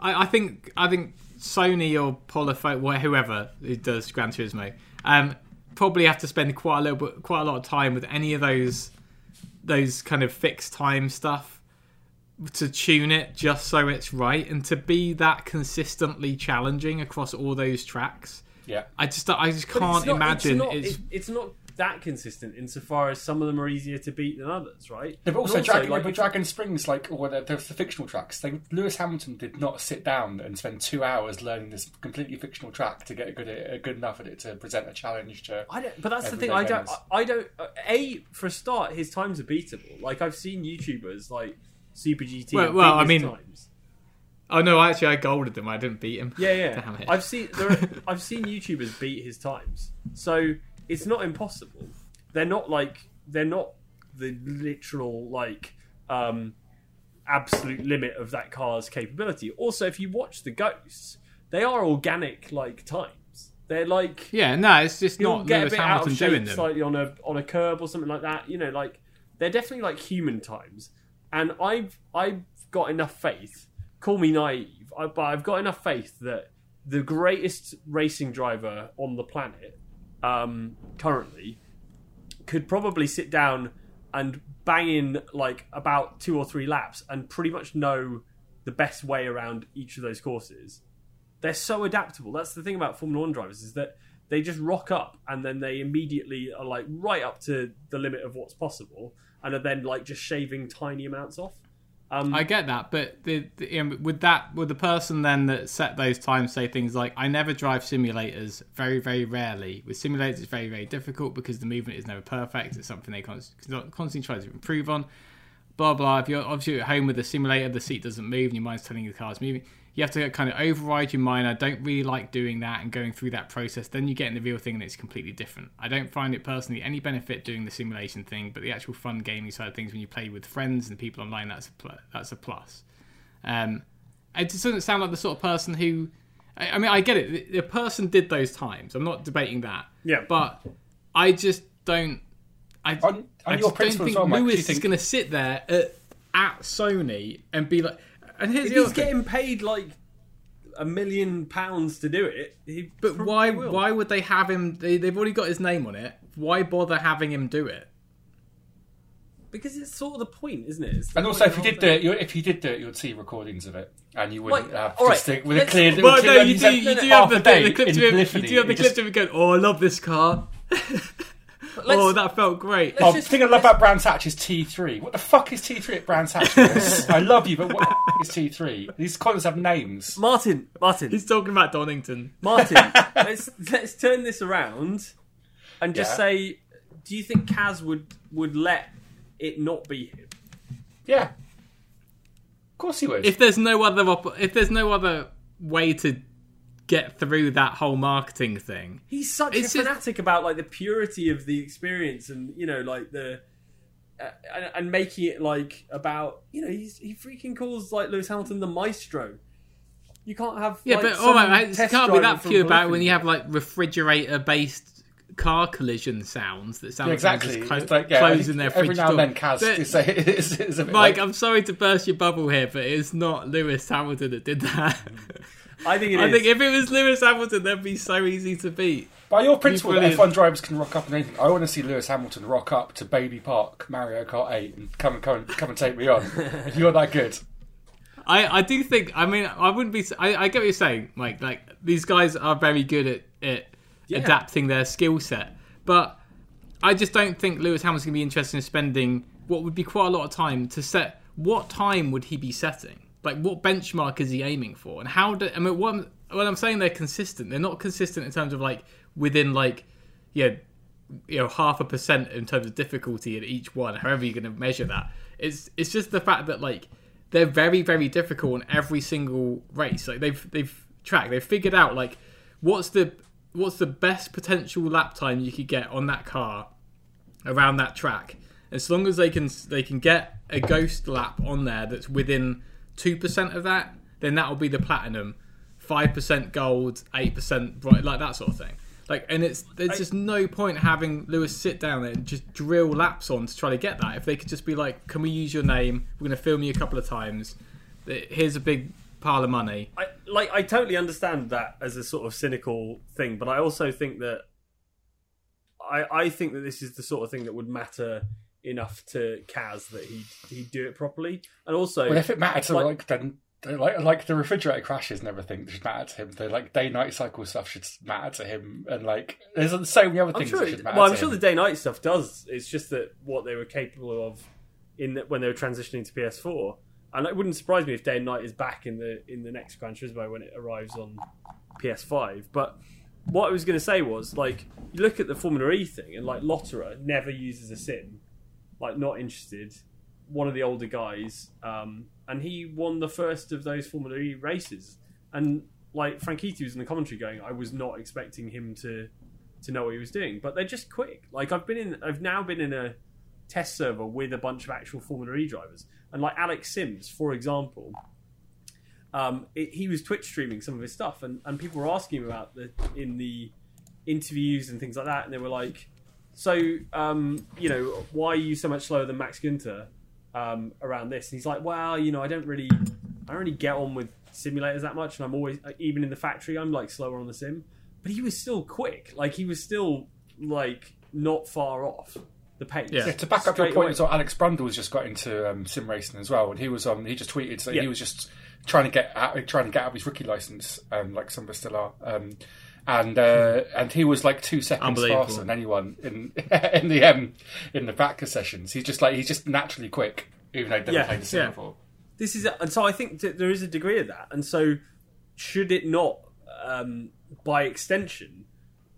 I, I think I think Sony or Polyphony, wh- whoever who does Gran Turismo, um, probably have to spend quite a little bit, quite a lot of time with any of those those kind of fixed time stuff to tune it just so it's right and to be that consistently challenging across all those tracks. Yeah, I just I just can't it's not, imagine It's not, it's it- it's not that consistent insofar as some of them are easier to beat than others, right? No, but also, And Dragon, like, but if- Dragon Springs, like, or the, the, the fictional tracks. They, Lewis Hamilton did not sit down and spend two hours learning this completely fictional track to get a good, a good enough at it to present a challenge to. I don't, but that's the thing. I don't. I I don't. uh, A for a start, his times are beatable. Like I've seen YouTubers like Super GT. Well- well, I mean- times. Oh no, actually I golded them. I didn't beat him. Yeah, yeah. Damn it. I've seen there are, I've seen YouTubers beat his times, so it's not impossible. They're not like they're not the literal like um, absolute limit of that car's capability. Also, if you watch the ghosts, they are organic like times. They're like Yeah, no, it's just not get Lewis a bit out of shape doing them. slightly on a on a curb or something like that. You know, like they're definitely like human times. And I've I've got enough faith. Call me naive, I, but I've got enough faith that the greatest racing driver on the planet um, currently could probably sit down and bang in like about two or three laps and pretty much know the best way around each of those courses they're so adaptable. That's the thing about Formula One drivers is that they just rock up and then they immediately are like right up to the limit of what's possible, and are then like just shaving tiny amounts off. Um, I get that, but the, the you know, with that, with the person then that set those times say things like, "I never drive simulators. Very, very rarely. With simulators, it's very, very difficult because the movement is never perfect. It's something they const- constantly try to improve on." Blah blah. If you're obviously at home with a simulator, the seat doesn't move, and your mind's telling you the car's moving. You have to kind of override your mind. I don't really like doing that and going through that process. Then you get in the real thing, and it's completely different. I don't find it personally any benefit doing the simulation thing, but the actual fun gaming side of things, when you play with friends and people online, that's a pl- that's a plus. Um, it just doesn't sound like the sort of person who. I, I mean, I get it. The, the person did those times. I'm not debating that. Yeah. But I just don't. I, On- on I just don't think well, Mike, do you Lewis is going to sit there at, at Sony and be like. And here's if he's thing. getting paid like a million pounds to do it, he But why? will. Why would they have him? They, they've already got his name on it. Why bother having him do it? Because it's sort of the point, isn't it? And also, if he of did the do it, you, if he did do it, you would see recordings of it, and you wouldn't Like, have all just right, stick with a clear. Well, with no, you do. You do have the, the clips in of him. You do have the it clips just- of him going, "Oh, I love this car. Let's- oh, that felt great." Oh, just- the thing I love about Brands Hatch is T3. What the fuck is T3 at Brands Hatch? I love you, but what the is T3? These corners have names. Martin, Martin, He's talking about Donington. Martin. let's let's turn this around and just Yeah. say, do you think Kaz would would let it not be him? Yeah. Of course he would. If there's no other, op- if there's no other way to get through that whole marketing thing, He's such It's a just- fanatic about like the purity of the experience, and you know, like the uh, and, and making it like about you know he's, he freaking calls like Lewis Hamilton the maestro. You can't have yeah, like, but some all right, it can't be that from pure about when you have like refrigerator-based car collision sounds that sound Yeah, like exactly. just clo- It's like, yeah, closing think their every fridge now and door. then Kaz But- is, is, is a bit Mike, like, I'm sorry to burst your bubble here, but it's not Lewis Hamilton that did that. I think it I is. think if it was Lewis Hamilton, that'd be so easy to beat. By your principle that brilliant. F1 drivers can rock up and anything, I want to see Lewis Hamilton rock up to Baby Park, Mario Kart 8, and come and come and, come and take me on. if you're that good. I, I do think. I mean, I wouldn't be. I, I get what you're saying, Mike. Like these guys are very good at, at adapting their skill set, but I just don't think Lewis Hamilton's going to be interested in spending what would be quite a lot of time to set. What time would he be setting? Like, what benchmark is he aiming for? And how do I mean? What I'm, I'm saying they're consistent, they're not consistent in terms of like within like yeah, you know, half a percent in terms of difficulty at each one. However you're going to measure that, it's it's just the fact that like they're very very difficult in every single race. Like they've they've tracked, they've figured out like what's the what's the best potential lap time you could get on that car around that track. As long as they can they can get a ghost lap on there that's within two percent of that, then that will be the platinum. Five percent gold, eight percent bright, like that sort of thing. Like, and it's there's just no point having Lewis sit down there and just drill laps on to try to get that. If they could just be like, "Can we use your name? We're going to film you a couple of times. Here's a big pile of money." I like I totally understand that as a sort of cynical thing, but I also think that I I think that this is the sort of thing that would matter enough to Kaz that he he'd do it properly, and also Well, if it mattered to Like- like, then like like the refrigerator crashes and everything should matter to him. The like day night cycle stuff should matter to him, and like there's so many other I'm things sure. that It, should matter. well, I'm sure him. the day night stuff does. It's just that what they were capable of in the, when they were transitioning to PS4, and it wouldn't surprise me if day and night is back in the in the next Gran Turismo when it arrives on PS5. But what I was going to say was like you look at the Formula E thing, and like Lotterer never uses a sim, like not interested. one of the older guys, um, and he won the first of those Formula E races. And like Franchitti was in the commentary going, I was not expecting him to to know what he was doing, but they're just quick. Like I've been in, I've now been in a test server with a bunch of actual Formula E drivers, and like Alex Sims, for example. Um, it, he was Twitch streaming some of his stuff, and, and people were asking him about the in the interviews and things like that, and they were like, "So, um, you know, why are you so much slower than Max Günther um, around this?" And he's like, "Well, you know, I don't really, I don't really get on with simulators that much, and I'm always, even in the factory, I'm like slower on the sim." But he was still quick, like he was still like not far off the pace. Yeah. Yeah, to back up your point, away. as well, Alex Brundle's just got into um, sim racing as well, and he was on. He just tweeted that Yeah. he was just trying to get out, trying to get out of his rookie license, um, like some of us still are. Um, and uh, and he was like two seconds faster than anyone in in the um, in the practice sessions. He's just like he's just naturally quick, even though he'd never Yeah, played the sim yeah. before. this is and so I think that there is a degree of that, and so should it not, um, by extension,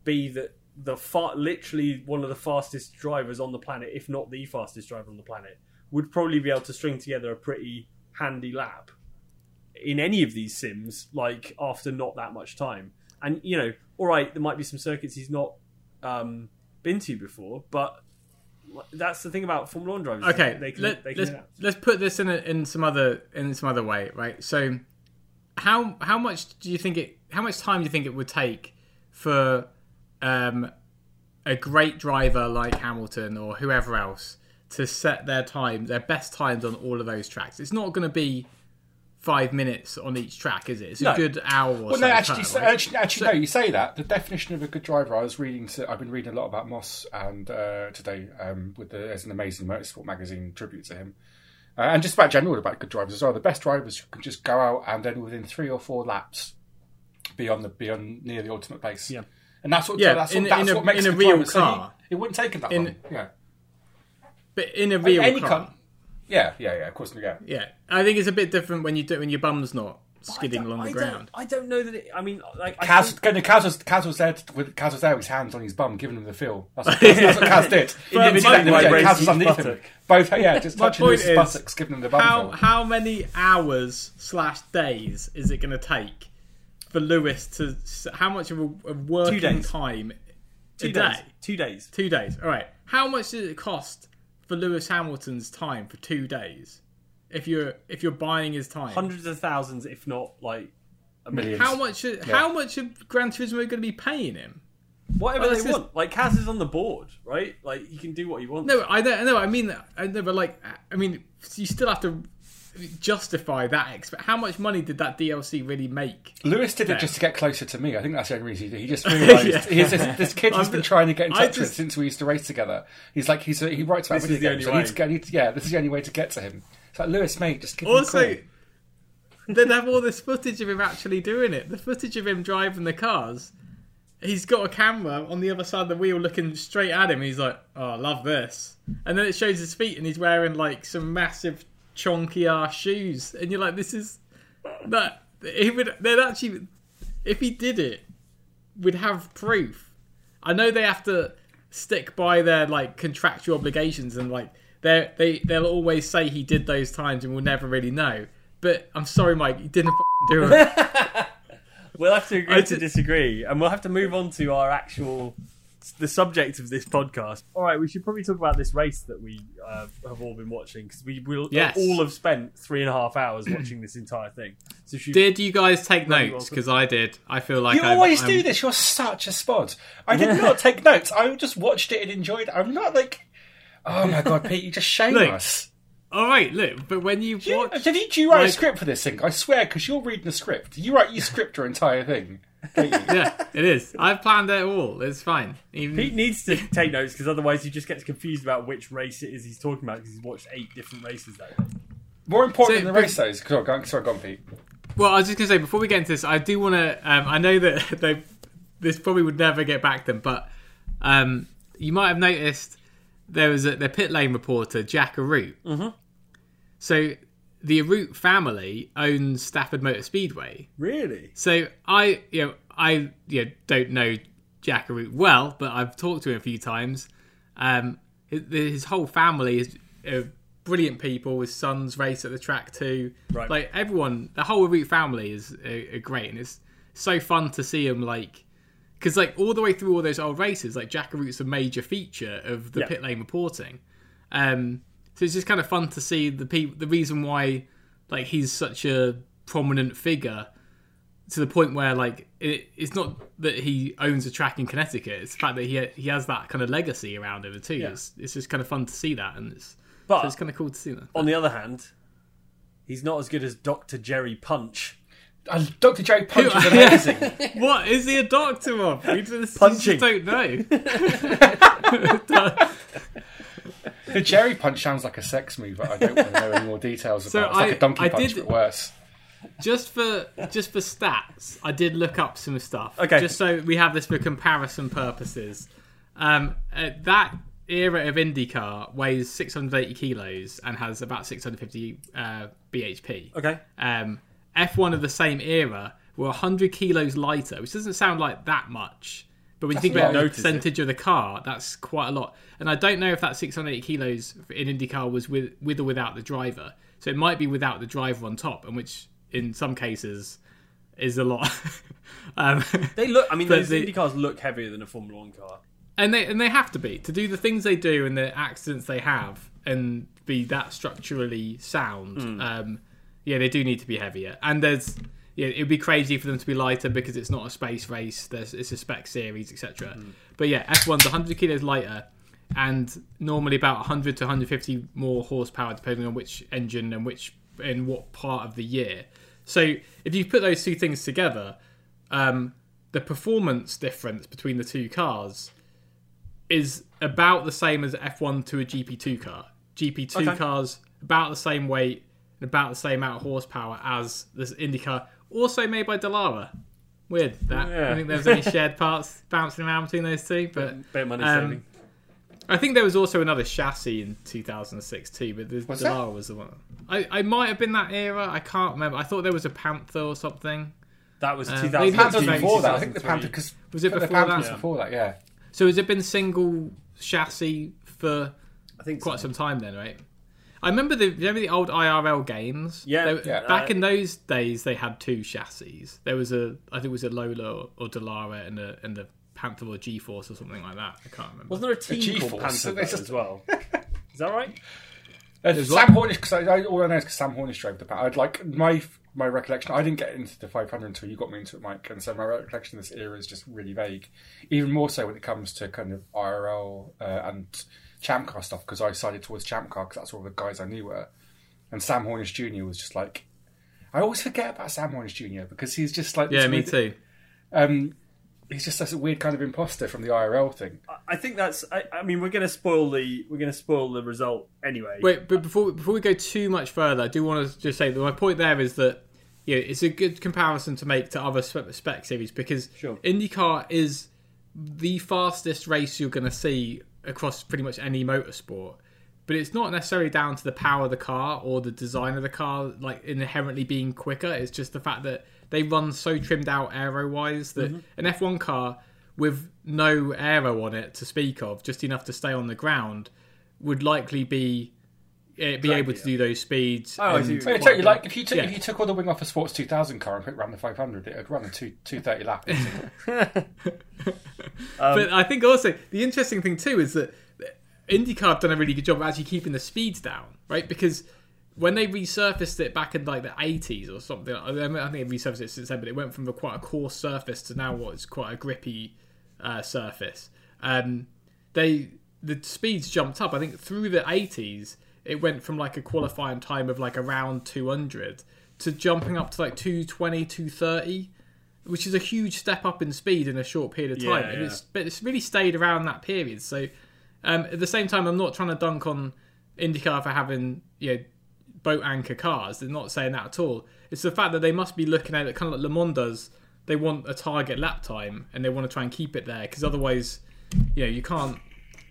be that the far, literally one of the fastest drivers on the planet, if not the fastest driver on the planet, would probably be able to string together a pretty handy lap in any of these sims, like after not that much time. And you know, all right, there might be some circuits he's not um, been to before, but that's the thing about Formula One drivers. Okay, they can, let, can let's let's put this in a, in some other in some other way, right? So, how how much do you think it? How much time do you think it would take for um, a great driver like Hamilton or whoever else to set their times, their best times on all of those tracks? It's not going to be five minutes on each track, is it? It's a good hour or Well, so. no, actually, per, right? actually, actually no. You say that the definition of a good driver. I was reading. To, I've been reading a lot about Moss and uh, today um, with the, there's an amazing motorsport magazine tribute to him, uh, and just about general about good drivers as well. The best drivers can just go out and then within three or four laps be on the be on near the ultimate pace. Yeah. and that's what Yeah, that's in- what, that's in a- makes in a real. So he- car. it wouldn't take him that In- long. Yeah, but in a real car, car. Yeah, yeah, yeah. Of course, yeah. yeah, I think it's a bit different when you do when your bum's not skidding I along the I ground. Don't, I don't know that it. I mean, like I Kaz, think- Kaz, was, Kaz was there with Kaz was there with his hands on his bum, giving him the feel. That's what, that's, that's what Kaz did. Individually Yeah, Kaz was each underneath him. Both, yeah, just touching his is, buttocks, giving him the bum how feel. how many hours slash days is it going to take for Lewis to? How much of a, a working days. time? two a days. day? Two days. Two days. All right. How much does it cost for Lewis Hamilton's time for two days? If you're if you're buying his time, Hundreds of thousands, if not like a million. How much? Uh, how much of Gran Turismo are going to be paying him? Whatever Well, they it's just- want. Like Kaz is on the board, right? Like he can do what he wants. No, I don't know. I mean, I know, but like, I mean, you still have to justify that. Exp- how much money did that DLC really make? Lewis did it just to get closer to me. I think that's the only reason he did. He just realised Yeah. he's this, this kid has been trying to get in touch with since we used to race together. He's like he's he writes about This video is the games. only so I need to I need to- yeah, this is the only way to get to him. It's like Lewis, mate, just give him a Also, call. then have all this footage of him actually doing it. The footage of him driving the cars. He's got a camera on the other side of the wheel looking straight at him. He's like, "Oh, I love this." And then it shows his feet, and he's wearing like some massive chonky ass shoes. And you're like, "This is that." He would. They'd actually, if he did it, would have proof. I know they have to stick by their like contractual obligations and like they they they'll always say he did those times and we'll never really know. But I'm sorry, Mike, you didn't do it. We'll have to agree I to ju- disagree, and we'll have to move on to our actual the subject of this podcast. All right, we should probably talk about this race that we uh, have all been watching because we will Yes. all have spent three and a half hours watching this entire thing. So should, did you guys take notes? Because I did. I feel like You I'm- always I'm- do this. You're such a spod. I did not take notes. I just watched it and enjoyed it. I'm not like, oh my god, Pete, you just shame Look, us. All right, look, but when you Do you, watch, did you, do you write a script for this thing? I swear, because you're reading the script. You write, you script your entire thing. Don't you? yeah, it is. I've planned it all. It's fine. Even Pete needs to take notes because otherwise he just gets confused about which race it is he's talking about because he's watched eight different races that day. More important So, than the but- race, though. is- Sorry, go on, sorry, go on, Pete. Well, I was just going to say before we get into this, I do want to. Um, I know that they this probably would never get back to them, but um, you might have noticed there was a, the pit lane reporter Jack Arute. Mm-hmm. So the Arute family owns Stafford Motor Speedway. Really? So I, you know, I you know, don't know Jack Arute well, but I've talked to him a few times. Um, his, his whole family is uh, brilliant people. His sons race at the track too. Right. Like everyone, the whole Arute family is uh, great, and it's so fun to see him like. Because like all the way through all those old races, like Jack Arute's a major feature of the Yeah. pit lane reporting. Um, so it's just kind of fun to see the pe- the reason why like he's such a prominent figure to the point where like it, it's not that he owns a track in Connecticut; it's the fact that he he has that kind of legacy around him too. Yeah. It's, it's just kind of fun to see that, and it's But so it's kind of cool to see that. on the other hand, he's not as good as Doctor Jerry Punch. And Dr. J Punch is amazing. what is he a doctor of? We just, Punching. just don't know. the Jerry Punch sounds like a sex move, but I don't want to know any more details about So it. It's like a donkey I punch, did- but worse. just for just for stats, I did look up some stuff. Okay. Just so we have this for comparison purposes. Um, uh, that era of IndyCar weighs 680 kilos and has about 650 uh, bhp. Okay. Um, F1 of the same era were 100 kilos lighter, which doesn't sound like that much. But when you think about the percentage of the car, that's quite a lot. And I don't know if that 680 kilos in IndyCar was with, with or without the driver. So it might be without the driver on top, and which in some cases is a lot. um, They look. I mean, those the- Indy cars look heavier than a Formula One car. and they and they have to be to do the things they do and the accidents they have and be that structurally sound. Um, yeah, they do need to be heavier. And there's yeah, it'd be crazy for them to be lighter because it's not a space race. There's it's a spec series, etc. But yeah, F1's 100 kilos lighter. And normally about 100 to 150 more horsepower, depending on which engine and which in what part of the year. So if you put those two things together, um, the performance difference between the two cars is about the same as F1 to a GP2 car. GP2 Okay. cars about the same weight and about the same amount of horsepower as this IndyCar, also made by Dallara. Weird that. I Yeah. don't think there was any shared parts bouncing around between those two, but Bit of money Um, saving. I think there was also another chassis in 2006 too, but the Was Dallara there? was the one. I, I might have been that era. I can't remember. I thought there was a Panther or something. That was um, 2000. they Panther was Maybe before that. I think the Panther because Was it the before Panther that? was Yeah. before that. Yeah. So has it been single chassis for I think quite so. some time then, right? I remember the remember the old IRL games. Yeah, They- yeah. Back Uh, in those days, they had two chassis. There was a, I think it was a Lola or, or Dallara and a and the Panther or G Force or something like that. I can't remember. Wasn't there a team called Panther though, as well? Is that right? Uh, There's Sam Hornish, because I, I, all I know is because Sam Hornish drove the Panther. I'd like my my recollection. I didn't get into the 500 until you got me into it, Mike, and so my recollection of this era is just really vague. Even more so when it comes to kind of IRL uh, and Champ Car stuff, because I sided towards Champ Car because that's all the guys I knew were. And Sam Hornish Jr. was just like, I always forget about Sam Hornish Jr. because he's just like yeah, this me weird- too. Um, he's just such a weird kind of imposter from the IRL thing. I think that's. I, I mean, we're going to spoil the we're going to spoil the result anyway. Wait, but before before we go too much further, I do want to just say that my point there is that you know, it's a good comparison to make to other spec, spec series because Sure. IndyCar is the fastest race you're going to see across pretty much any motorsport. But it's not necessarily down to the power of the car or the design of the car, like inherently being quicker. It's just the fact that they run so trimmed out aero wise that mm-hmm. an F1 car with no aero on it to speak of, just enough to stay on the ground, would likely be eh, be able to do those speeds. Oh, I and- see what you I tell you, like if you took Yeah. if you took all the wing off a Sports 2000 car and put it around the 500, it'd run a two two thirty lap. but I think also the interesting thing too is that IndyCar have done a really good job of actually keeping the speeds down, right? Because when they resurfaced it back in like the 80s or something, I mean, I think they resurfaced it since then, but it went from a quite a coarse surface to now what is quite a grippy uh, surface. Um, they the speeds jumped up. I think through the 80s, it went from like a qualifying time of like around 200 to jumping up to like 220, 230 which is a huge step up in speed in a short period of time. Yeah, yeah. it's but it's really stayed around that period. So um, at the same time, I'm not trying to dunk on IndyCar for having you know boat anchor cars. They're not saying that at all. It's the fact that they must be looking at it kind of like Le Mans does. They want a target lap time and they want to try and keep it there because otherwise, you know, you can't.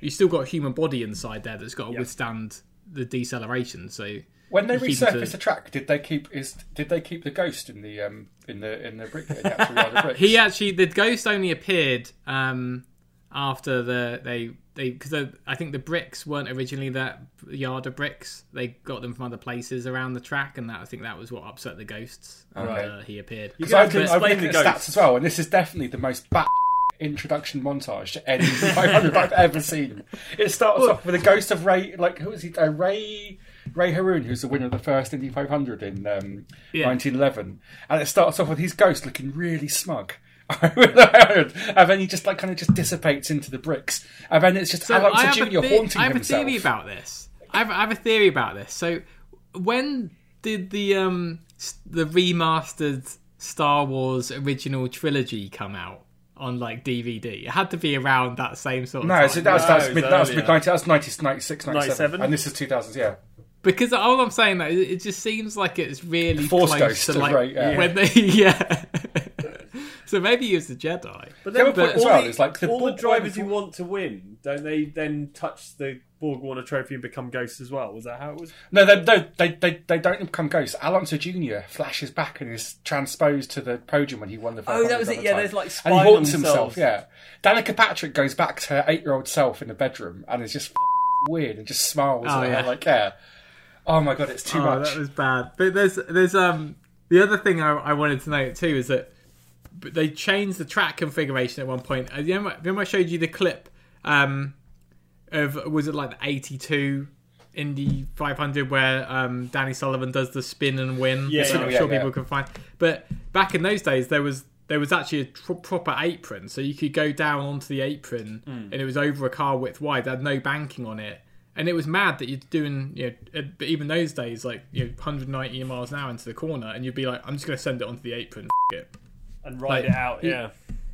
You still got a human body inside there that's got to Yeah. withstand the deceleration. So When they you keep it to- resurfaced the track, did they keep is did they keep the ghost in the um in the in the brick in the actual bricks? He actually, the ghost only appeared. Um, after the they they because I think the bricks weren't originally that yard of bricks. They got them from other places around the track, and that I think that was what upset the ghosts. when, Okay. uh, he appeared. You So I've can been, I've explain the at ghosts. stats as well, and this is definitely the most bat introduction montage to any 500 I've ever seen. It starts off with a ghost of Ray, like who is he? Uh, Ray Ray Harroun, who's the winner of the first Indy 500 in um, Yeah. 1911, and it starts off with his ghost looking really smug. and then he just like kind of just dissipates into the bricks, and then it's just So Alex I have, a, Junior the- haunting I have a theory about this. I have, I have a theory about this. So when did the um the remastered Star Wars original trilogy come out on like DVD? It had to be around that same sort of no, time. so that was, No, that was it mid, was that was mid 90, that was 90, 96, 97, 97? and this is 2000s, yeah. Because all I'm saying that it just seems like it's really Force close ghost to like Rey, yeah. when they yeah. so maybe he was the Jedi. But The other then point as all well the, is, like, the all the drivers Warner- you want to win, don't they then touch the Borg-Warner Trophy and become ghosts as well? Was that how it was? No, they, no, they, they, they don't become ghosts. Al Unser Jr. flashes back and is transposed to the podium when he won the. Oh, that was it, yeah, time. there's, like, and he spying haunts on himself. Yeah, Danica Patrick goes back to her eight-year-old self in the bedroom and is just weird and just smiles Oh, at her yeah. like, yeah. Oh my god, it's too oh, much. that was bad. But there's there's um the other thing I, I wanted to note too is that but they changed the track configuration at one point. Uh, Remember, remember I showed you the clip um of was it like the 82 Indy 500 where um Danny Sullivan does the spin and win? Yeah, I'm yeah, sure yeah. people can find. But back in those days, there was there was actually a tr- proper apron, so you could go down onto the apron, and it was over a car width wide. It had no banking on it, and it was mad that you're doing, you know, uh, but even those days, like you know, 190 miles an hour into the corner, and you'd be like, I'm just going to send it onto the apron. F- it. And ride Like, it out, yeah.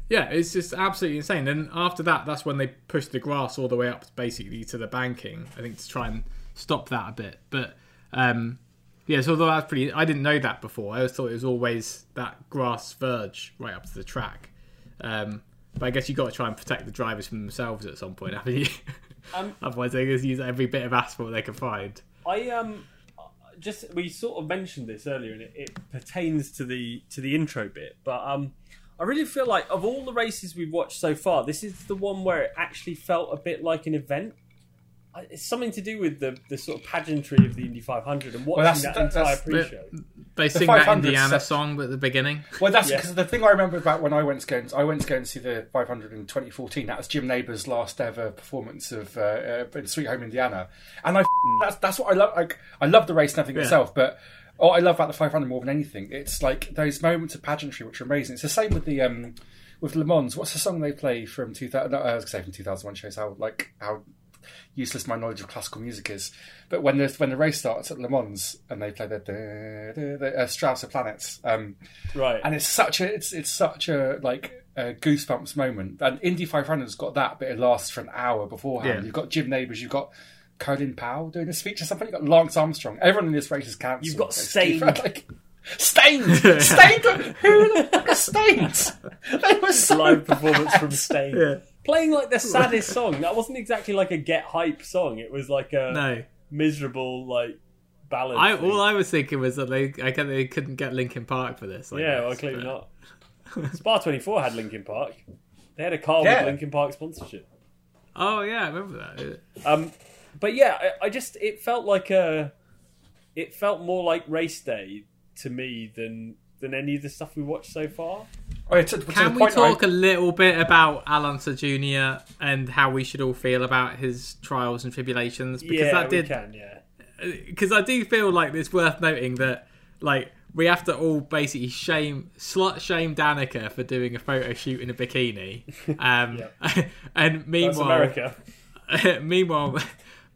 Yeah, it's just absolutely insane. And after that, that's when they pushed the grass all the way up, basically to the banking. I think to try and stop that a bit. But um, yeah, so although that's pretty, I didn't know that before. I always thought it was always that grass verge right up to the track. Um, but I guess you've got to try and protect the drivers from themselves at some point, haven't you? Um, Otherwise, they just use every bit of asphalt they can find. I um just we sort of mentioned this earlier, and it, it pertains to the to the intro bit. But um, I really feel like of all the races we've watched so far, this is the one where it actually felt a bit like an event. It's something to do with the, the sort of pageantry of the Indy 500 and watching that's- that that- entire pre-show. They sing that Indiana set- song at the beginning. Well, that's Yeah. because the thing I remember about when I went to go and, I went to go and see the 500 in 2014. That was Jim Nabors' last ever performance of uh, uh, in Sweet Home Indiana, and I that's that's what I love. Like I love the race and everything Yeah. itself, but what I love about the 500 more than anything, it's like those moments of pageantry which are amazing. It's the same with the um with Le Mans. What's the song they play from 2000? No, I was going to say from 2001 shows how like how useless my knowledge of classical music is. But when the when the race starts at Le Mans and they play the, the, the uh, Strauss of Planets, um, Right. and it's such a it's it's such a like a goosebumps moment. And Indy 500's got that, but it lasts for an hour beforehand. Yeah. You've got Jim Nabors, you've got Colin Powell doing a speech or something. You've got Lance Armstrong. Everyone in this race is cancelled. You've got. Staind. Like, Staind, Staind. Who the fuck is Staind? They were so Live bad. performance from Stain. Playing like the saddest song. That wasn't exactly like a get hype song. It was like a No. miserable like ballad. I, all I was thinking was that they, I guess they couldn't get Linkin Park for this. I Yeah, guess, well, clearly but- not. Spa 24 had Linkin Park. They had a car Yeah. with Linkin Park sponsorship. Oh yeah, I remember that. Um, but yeah, I, I just it felt like a, it felt more like race day to me than than any of the stuff we watched so far. Oh, yeah, to, to Can we talk a little bit about Al Unser Jr. and how we should all feel about his trials and tribulations? Because yeah, that we did can. Yeah, because I do feel like it's worth noting that like we have to all basically shame slut shame Danica for doing a photo shoot in a bikini, um, and meanwhile, America. meanwhile,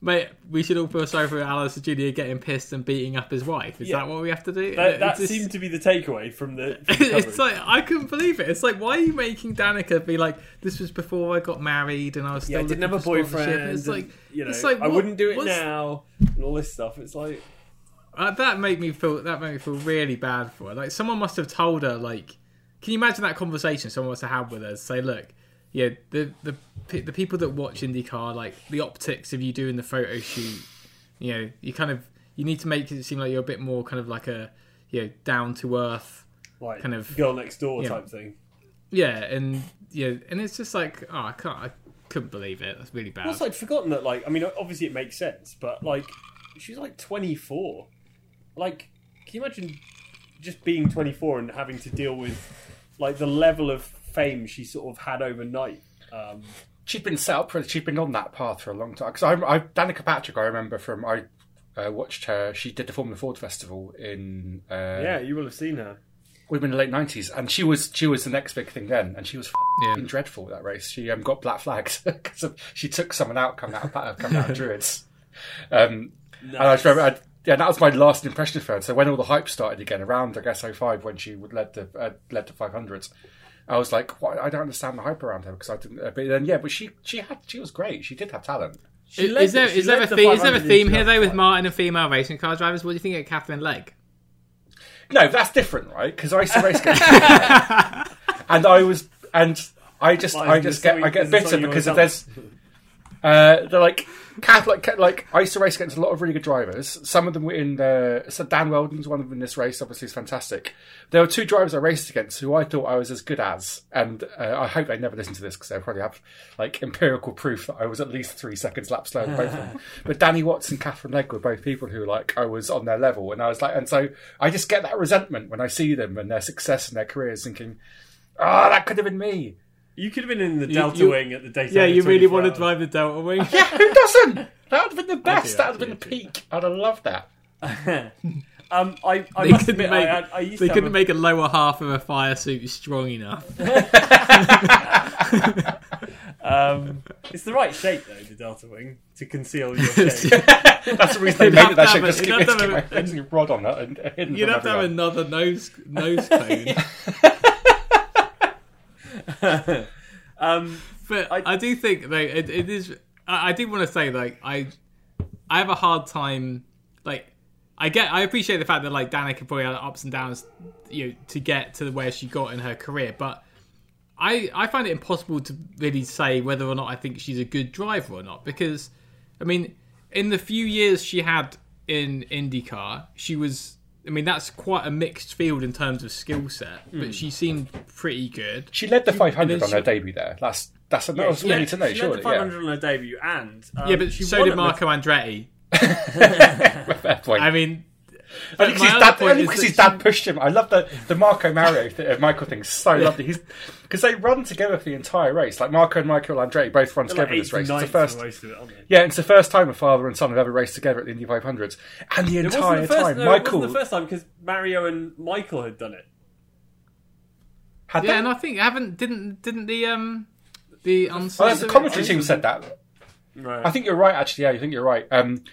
mate, we should all feel sorry for Al Unser Jr. getting pissed and beating up his wife. Is Yeah. that what we have to do? That, that just- seemed to be the takeaway from the. From the it's like I couldn't believe it. It's like why are you making Danica be like this was before I got married and I was still yeah, I didn't have a boyfriend. It's like and, you know, it's like, I what- wouldn't do it what's- now, and all this stuff. It's like, Uh, that made me feel that made me feel really bad for her. Like someone must have told her like, can you imagine that conversation someone must have had with her? Say, look, yeah, the the the people that watch IndyCar like the optics of you doing the photo shoot. You know, you kind of you need to make it seem like you're a bit more kind of like a you know down to earth like Kind of- girl next door type thing. Yeah, and yeah, and it's just like, oh, I can't. I, couldn't believe it. That's really bad. Also, I'd forgotten that. Like, I mean, obviously it makes sense, but like, she's like 24. Like, can you imagine just being 24 and having to deal with like the level of fame she sort of had overnight? Um, she'd been set up for. She'd been on that path for a long time. Because I, I, Danica Patrick, I remember from I uh, watched her. She did the Formula Ford Festival in uh, yeah, you will have seen her. We've been in the late nineties, and she was she was the next big thing then, and she was Yeah. f***ing dreadful that race. She um, got black flags because she took someone out coming out of, coming out of Druids. Um, and I just remember, I, yeah, that was my last impression of her. So when all the hype started again around, I guess 05 when she would led the uh, led the five hundreds, I was like, what? I don't understand the hype around her because I didn't. Uh, but then yeah, but she she had she was great. She did have talent. She Is, led is there the- she is there a the theme, is there a theme here though with that Martin and female racing car drivers? What do you think of Katherine Legge? No, that's different, right? Because I used to race against and I was, and I just, Why I just get, I get bitter because wanna there's, uh, they're like, Catholic, like I used to race against a lot of really good drivers. Some of them were in the, so Dan Wheldon's one of them in this race. Obviously, is fantastic. There were two drivers I raced against who I thought I was as good as, and uh, I hope they never listen to this because they'll probably have like empirical proof that I was at least three seconds lap slower than both of them. But Danny Watts and Katherine Legge were both people who like I was on their level, and I was like, and so I just get that resentment when I see them and their success and their careers, thinking, ah, that could have been me. You could have been in the Delta you- wing at the Daytona. Yeah, you really want to drive the Delta Wing? Yeah, who doesn't? That would have been the best. do That would have been the peak. I'd have loved that. Um, I, I They couldn't admit, make I, I, I they couldn't a- make a lower half of a fire suit strong enough. Um, it's the right shape though, the Delta wing, to conceal your shape. That's the reason they made it that to shape. Just keep you'd have to keep have a- rod on it and hidden You'd have to have another nose nose cone. um, But I- I, do think though it, it is. I, I do want to say like I, I have a hard time like. I get. I appreciate the fact that like Danica probably had ups and downs, you know, to get to the where she got in her career. But I I find it impossible to really say whether or not I think she's a good driver or not because, I mean, in the few years she had in IndyCar, she was. I mean, that's quite a mixed field in terms of skill set, but she seemed pretty good. She led the 500 on she- her debut there. That's that's that was yeah, really to know, she surely. led the 500 on her debut, and um, Yeah, but she so did at Marco Andretti. Fair point. I mean, I think my his dad, only because his dad pushed him. I love the the Marco Mario th- uh, Michael thing. So lovely. He's because they run together for the entire race. Like Marco and Michael Andretti both run They're together like in this race. It's the first. for it, aren't? Yeah, it's the first time a father and son have ever raced together at the Indy 500s, and the It wasn't entire the first, time, no, Michael It wasn't the first time because Mario and Michael had done it. had yeah, that. and I think haven't didn't didn't the um the Oh, the commentary team said that. Right. I think you're right. Actually, yeah, I think you're right. Um,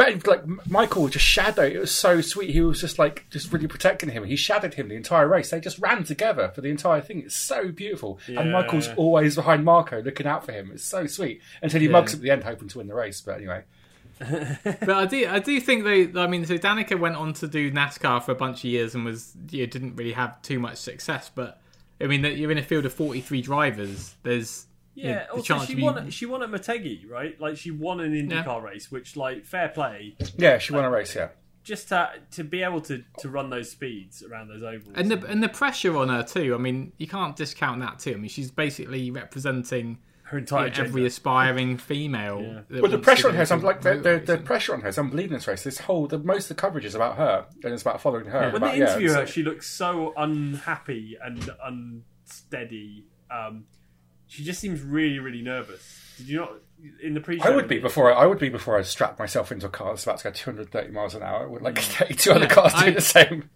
but like Michael just shadowed. It was so sweet. He was just like just really protecting him. He shadowed him the entire race. They just ran together for the entire thing. It's so beautiful. Yeah. And Michael's always behind Marco, looking out for him. It's so sweet until he mugs at the end, hoping to win the race. But anyway, But I do I do think they. I mean, so Danica went on to do NASCAR for a bunch of years and was you know, didn't really have too much success. But I mean, that you're in a field of 43 drivers. There's you know, Yeah, the also chance she to be- won. At, she won at Motegi, right? Like she won an IndyCar race, which, like, fair play. yeah, she won a race. Yeah, Just to to be able to to run those speeds around those ovals. and the and the pressure on her too. I mean, you can't discount that too. I mean, she's basically representing her entire you know, every aspiring female. Yeah. that Well, the pressure on her, is, into like the, the, the pressure on her is unbelievable in this race. This whole, the, most of the coverage is about her, and it's about following her. when about, they yeah, interview her, it's- she looks so unhappy and unsteady. Um, she just seems really, really nervous. Did you not in the pre? I would be before I, I would be before I strapped myself into a car that's about to go 230 miles an hour with like mm. 32 other cars doing I- the same.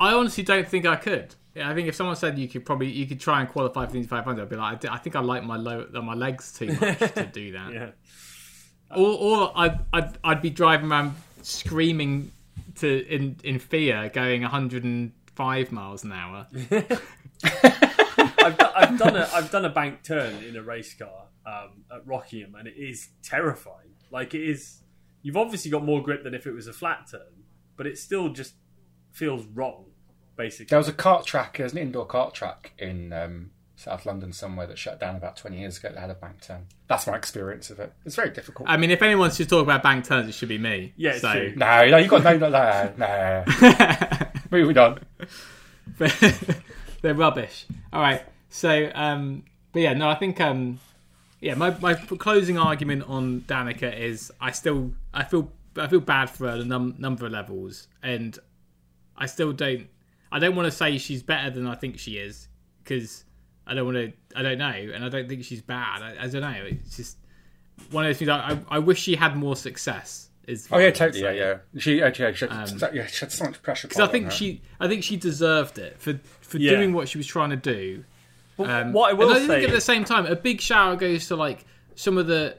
I honestly don't think I could. Yeah, I think if someone said you could probably you could try and qualify for the Indy 500, I'd be like, I, d- I think I like my low, uh, my legs too much to do that. Yeah. Or, or I'd, I'd I'd be driving around screaming to in in fear, going 105 miles an hour. I've, do- I've done a I've done a bank turn in a race car um, at Rockingham, and it is terrifying. Like it is, you've obviously got more grip than if it was a flat turn, but it still just feels wrong. Basically, There was a kart track, there's an indoor kart track in um, South London somewhere that shut down about 20 years ago that had a bank turn. That's my experience of it. It's very difficult. I mean, if anyone should talk about bank turns, it should be me. Yeah, so, true. no, no, you've got no, no, no, no. Moving on. They're rubbish. All right. So, um, but yeah, no, I think um, yeah, my, my closing argument on Danica is I still I feel I feel bad for her on a num- number of levels, and I still don't I don't want to say she's better than I think she is because I don't want to I don't know, and I don't think she's bad. I, I don't know. It's just one of those things. I, I, I wish she had more success. Is Oh yeah, totally. Yeah, yeah. She, uh, yeah, she, had, Um, yeah, she had so much pressure. Because I think she I think she deserved it for for Yeah. doing what she was trying to do. But Um, what I will and I think say, at the same time, a big shout out goes to like some of the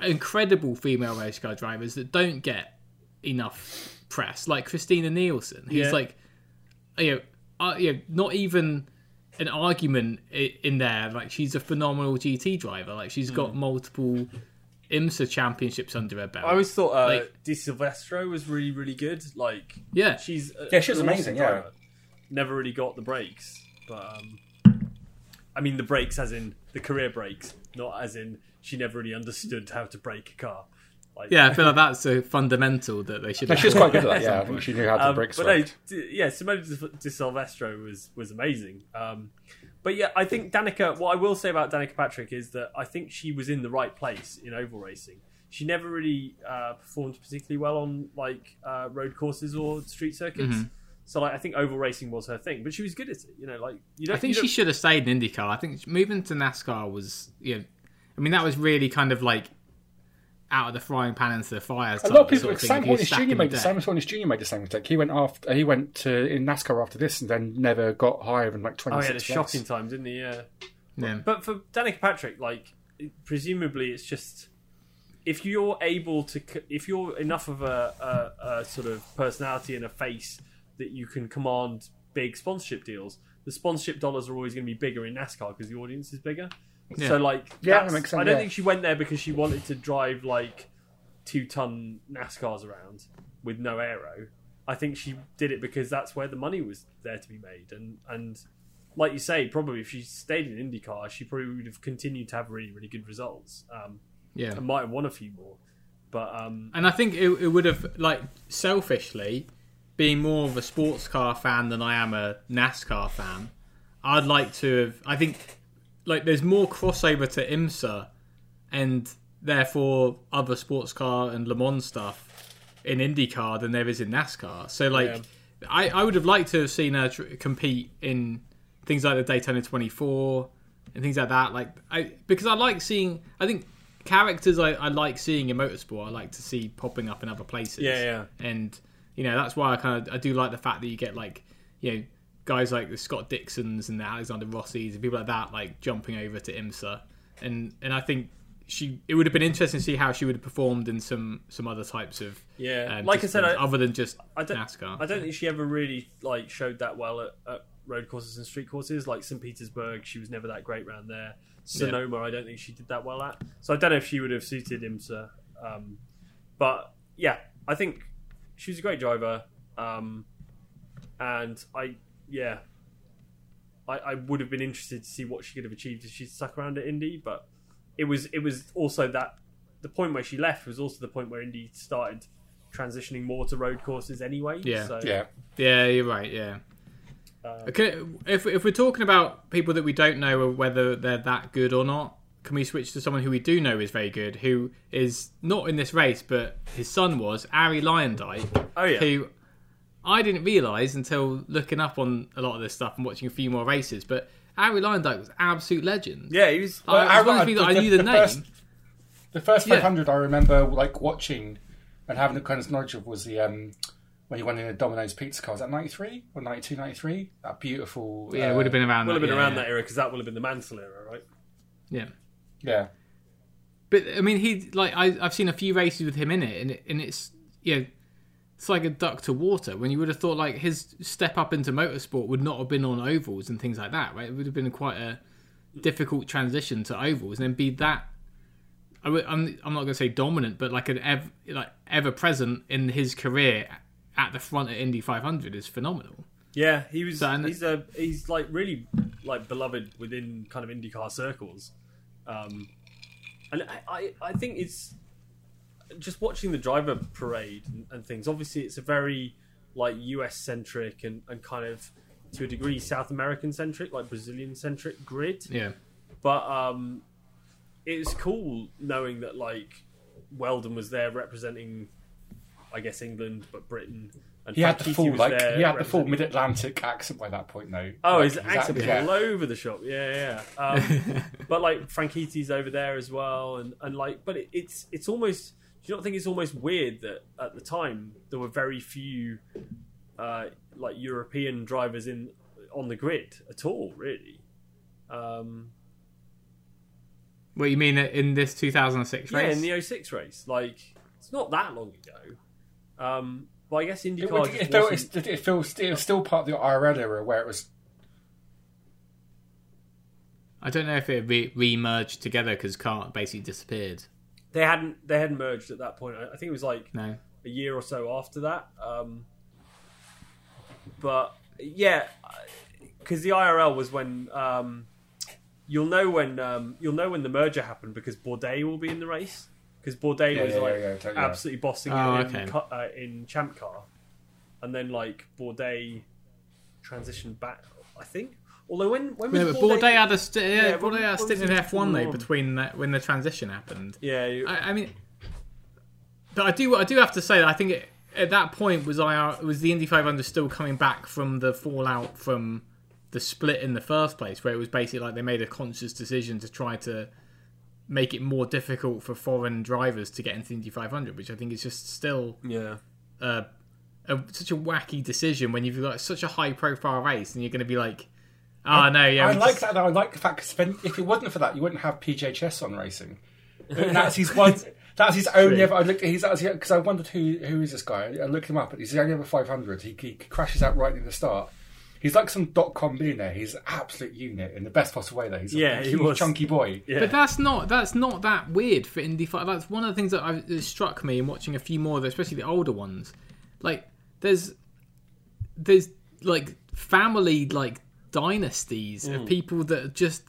incredible female race car drivers that don't get enough press, like Christina Nielsen, who's Yeah. like, you know, uh, you know, not even an argument in there. Like she's a phenomenal GT driver. Like she's got multiple IMSA championships under her belt. I always thought uh, Like- Di Silvestro was really, really good. Like, yeah, she's a, Yeah, she was amazing, awesome yeah. Never really got the breaks, but um, I mean the breaks as in the career breaks, not as in she never really understood how to brake a car. Like, yeah. I feel like that's a fundamental that they should. No, have she was quite good at that. Yeah, I think she knew how to Um, bricks but no, d- yeah, Simone Di Di Silvestro was was amazing. Um, but yeah, I think Danica. What I will say about Danica Patrick is that I think she was in the right place in oval racing. She never really uh, performed particularly well on like uh, road courses or street circuits. Mm-hmm. So like, I think oval racing was her thing, but she was good at it. You know, like you don't. I think she don't- should have stayed in IndyCar. I think moving to NASCAR was, you know, I mean, that was really kind of like out of the frying pan into the fire. A lot of people. Sort of Sam Hornish Jr. made the. Sam Hornish Jr. made the same mistake. He went after. He went to in NASCAR after this, and then never got higher than like twenty Oh, six. he had a shocking time, didn't he? Yeah. Yeah. But for Danica Patrick, like presumably, it's just if you're able to, if you're enough of a, a, a sort of personality and a face that you can command big sponsorship deals, the sponsorship dollars are always going to be bigger in NASCAR because the audience is bigger. Yeah. So like, Yeah, that makes sense, I don't yeah. think she went there because she wanted to drive like two ton NASCARs around with no aero. I think she did it because that's where the money was there to be made, and and like you say, probably if she stayed in IndyCar, she probably would have continued to have really really good results. Um, Yeah. and might have won a few more, but um, And I think it, it would have, like, selfishly, being more of a sports car fan than I am a NASCAR fan, I'd like to have. I think, like, there's more crossover to IMSA and therefore other sports car and Le Mans stuff in IndyCar than there is in NASCAR. So, like, Yeah. I, I would have liked to have seen her tr- compete in things like the Daytona 24 and things like that. Like, I because I like seeing. I think characters I, I like seeing in motorsport. I like to see popping up in other places. Yeah, yeah. And you know that's why I kind of I do like the fact that you get like you know guys like the Scott Dixons and the Alexander Rossies and people like that like jumping over to IMSA. And and I think she it would have been interesting to see how she would have performed in some some other types of Yeah. um, Like I said, I- other than just I don't, NASCAR. I don't think she ever really like showed that well at, at road courses and street courses. Like St. Petersburg, she was never that great round there. Sonoma, I don't think she did that well at. So I don't know if she would have suited IMSA. Um, but yeah, I think she was a great driver. Um, and I, yeah, I, I would have been interested to see what she could have achieved if she stuck around at Indy. But it was it was also that the point where she left was also the point where Indy started transitioning more to road courses anyway. Yeah. So, Yeah, Yeah, you're right. Yeah. Uh, Okay, if if we're talking about people that we don't know whether they're that good or not, can we switch to someone who we do know is very good, who is not in this race, but his son was Arie Luyendyk, Oh yeah. who I didn't realise until looking up on a lot of this stuff and watching a few more races. But Arie Luyendyk was an absolute legend. yeah, he was. I, I- as well I- me that I knew the, the name. first- the first Yeah. 500 I remember like watching and having a kind of knowledge of was the um when he won in a Domino's pizza car. Was that 93 or 92, 93? That beautiful. yeah, uh, it would have been around. Would have that, been yeah, around yeah. that era because that would have been the Mansell era, right? Yeah. Yeah, But I mean, he like I, I've seen a few races with him in it, and it, and it's you know, it's like a duck to water. When you would have thought like his step up into motorsport would not have been on ovals and things like that, right? It would have been quite a difficult transition to ovals, and then be that. I would, I'm I'm not going to say dominant, but like an ev, like ever present in his career at the front at Indy 500 is phenomenal. Yeah, he was. So, he's a he's like really like beloved within kind of IndyCar circles, um, and I, I I think it's just watching the driver parade and, and things. Obviously, it's a very like US centric and, and kind of to a degree South American centric, like Brazilian centric grid. Yeah, But um, it was cool knowing that like Wheldon was there representing, I guess England, but Britain. And He had the full like he had the full mid Atlantic accent by that point though. Oh, Like, his accent was yeah. all over the shop. Yeah, yeah. Um, but like Franchitti's over there as well, and, and like, but it, it's it's almost. Do you not think it's almost weird that at the time there were very few uh, like European drivers in on the grid at all, really? Um, What you mean in this 2006 race? yeah, race? in the 06 race, like it's not that long ago. Um, but I guess It, IndyCar it, just felt, wasn't- it feels it was still part of the IRL era where it was I don't know if it re- re-merged together because CART basically disappeared. They hadn't they hadn't merged at that point. I I think it was like No. a year or so after that. Um, but yeah, because the IRL was when um, you'll know when um, you'll know when the merger happened because Bourdais will be in the race because Bourdais Yeah, was yeah, like yeah, yeah, totally, absolutely bossing Oh, it okay. in, uh, in Champ Car, and then like Bourdais transitioned back. I think. Although when when was Yeah, Bourdais had a st- yeah, Yeah, Bourdais had a stint in F1 though between that when the transition happened. yeah you- I, I mean, but I do I do have to say that I think it, at that point was IR uh, was the Indy 500 still coming back from the fallout from the split in the first place, where it was basically like they made a conscious decision to try to make it more difficult for foreign drivers to get into the Indy 500, which I think is just still yeah. a, a such a wacky decision when you've got such a high profile race and you're going to be like, oh no, yeah, I like just- that. Though. I like the fact because if it wasn't for that, you wouldn't have PJ Chesson racing. That's his one. That's his only True. ever. I looked. He's because I wondered who who is this guy. I looked him up. and He's the only ever 500. He, he crashes out right at the start. He's like some dot com billionaire. He's an absolute unit in the best possible way. Though he's a Yeah, he was. chunky boy. Yeah. But that's not that's not that weird for Indy Five. That's one of the things that, I, that struck me in watching a few more, of them, especially the older ones. Like there's there's like family like dynasties of mm. people that just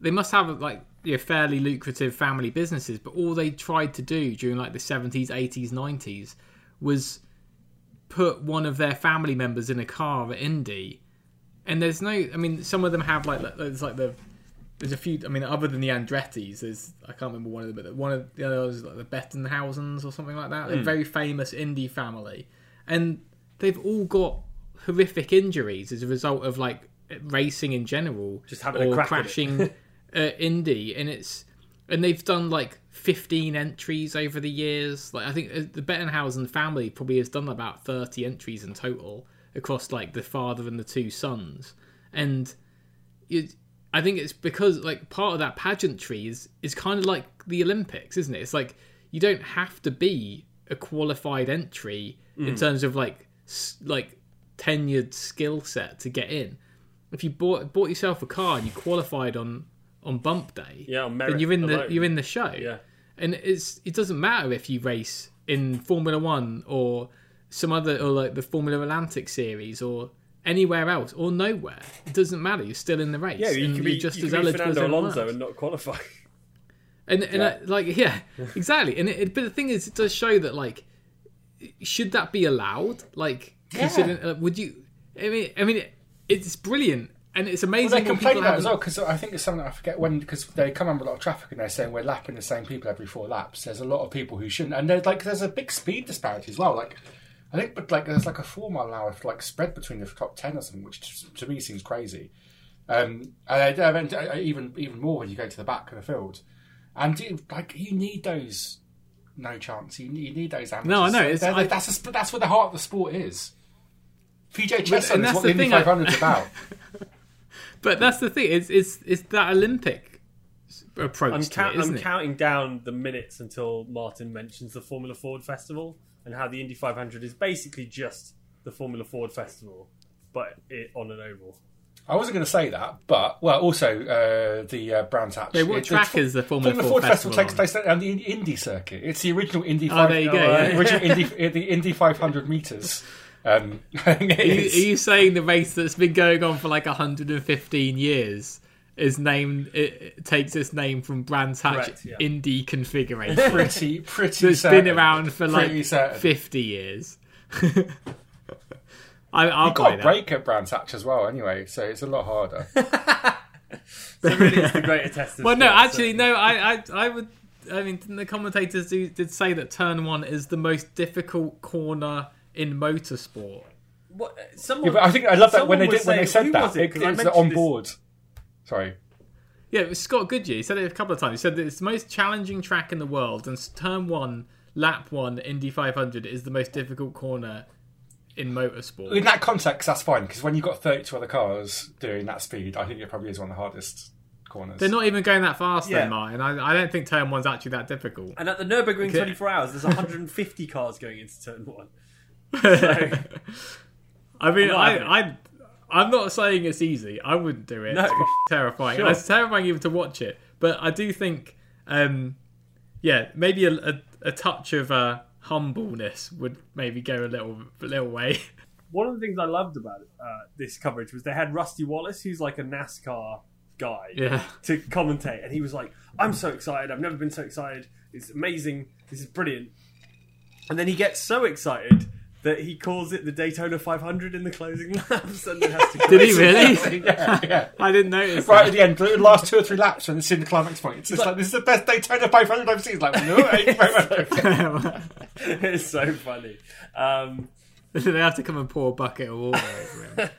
they must have like you know, fairly lucrative family businesses, but all they tried to do during like the seventies, eighties, nineties was put one of their family members in a car at Indy. And there's no, I mean, some of them have like there's like the there's a few. I mean, other than the Andretti's, there's I can't remember one of them, but one of the others like the Bettenhausens or something like that. They're a very famous Indy family, and they've all got horrific injuries as a result of like racing in general, Just having a or crashing uh, Indy, and it's and they've done like 15 entries over the years. Like I think uh, the Bettenhausen family probably has done about 30 entries in total across like the father and the two sons, and it, I think it's because like part of that pageantry is is kind of like the Olympics, isn't it? It's like you don't have to be a qualified entry Mm. in terms of like like tenured skill set to get in. If you bought bought yourself a car and you qualified on on bump day, Yeah, on then you're in the you're in the show. Yeah. and it's it doesn't matter if you race in Formula One or some other or like the Formula Atlantic series or anywhere else or nowhere. It doesn't matter. You're still in the race. Yeah, you you're be just you as eligible as Fernando anyone Alonso and not qualify. And and Yeah. uh, like yeah, exactly. And it, but the thing is, it does show that like, should that be allowed? Like, consider, uh, would you? I mean, I mean, it, it's brilliant and it's amazing. Well, they complain about it as well because I think it's something I forget when because they come under a lot of traffic and they're saying we're lapping the same people every four laps. There's a lot of people who shouldn't, and there's like there's a big speed disparity as well. Like I think, but like there's like a four mile an hour like spread between the top ten or something, which to, to me seems crazy. Um, and I, I, I, even even more when you go to the back of the field, and you, like you need those. No chance. You need, you need those amateurs. No, I know, it's- I- that's a, that's what the heart of the sport is. PJ and Chesson is that's what the the Indy thing, I- 500 is about. But that's the thing. It's it's it's that Olympic approach I'm, to count, it, isn't I'm it? counting down the minutes until Martin mentions the Formula Ford Festival and how the Indy 500 is basically just the Formula Ford Festival, but it on an oval. I wasn't going to say that, but well, also uh, the uh, Brands Hatch. Wait, what It- track the, is the Formula Formula Ford Ford Festival, Festival takes place on the Indy circuit. It's the original Indy. Oh, 5, there you go, uh, yeah. original Indy, the Indy 500 meters. Um, I think it Are you, are you saying the race that's been going on for like 115 years is named? It, it takes its name from Brands Hatch Correct, yeah. Indy configuration. pretty, pretty. that's certain. been around for like certain. 50 years. I, I'll You've got a that. break at Brands Hatch as well, anyway, so it's a lot harder. So really, it's the greater test. Well, no, actually, so- no. I, I, I would. I mean, the commentators do, did say that turn one is the most difficult corner in motorsport. What, uh, someone, Yeah, but I think I love that when they was did when they said that was it? it, 'Cause I it's mentioned on this- board. Sorry. Yeah, it was Scott Goodyear. He said it a couple of times. He said that it's the most challenging track in the world, and turn one, lap one, Indy 500 is the most difficult corner in motorsport. In that context, that's fine because when you've got 32 other cars doing that speed, I think it probably is one of the hardest corners. They're not even going that fast, Yeah. then, Martin. I, I don't think turn one's actually that difficult. And at the Nurburgring Okay. 24 hours, there's 150 cars going into turn one. I mean, I'm not I, I, I'm not saying it's easy. I wouldn't do it. No. It's terrifying. Sure. It's terrifying even to watch it. But I do think, um, yeah, maybe a, a, a touch of uh, humbleness would maybe go a little, a little way. One of the things I loved about uh, this coverage was they had Rusty Wallace, who's like a NASCAR guy, yeah. to commentate, and he was like, "I'm so excited! I've never been so excited! It's amazing! This is brilliant!" And then he gets so excited that he calls it the Daytona 500 in the closing laps, and then has to. Did he really? yeah, yeah. I didn't notice. Right at the end, the last two or three laps when it's in the climax point. It's just like, this is the best Daytona 500 I've seen. It's like, no, it ain't 500. it's so funny. Um, they have to come and pour a bucket of water over him.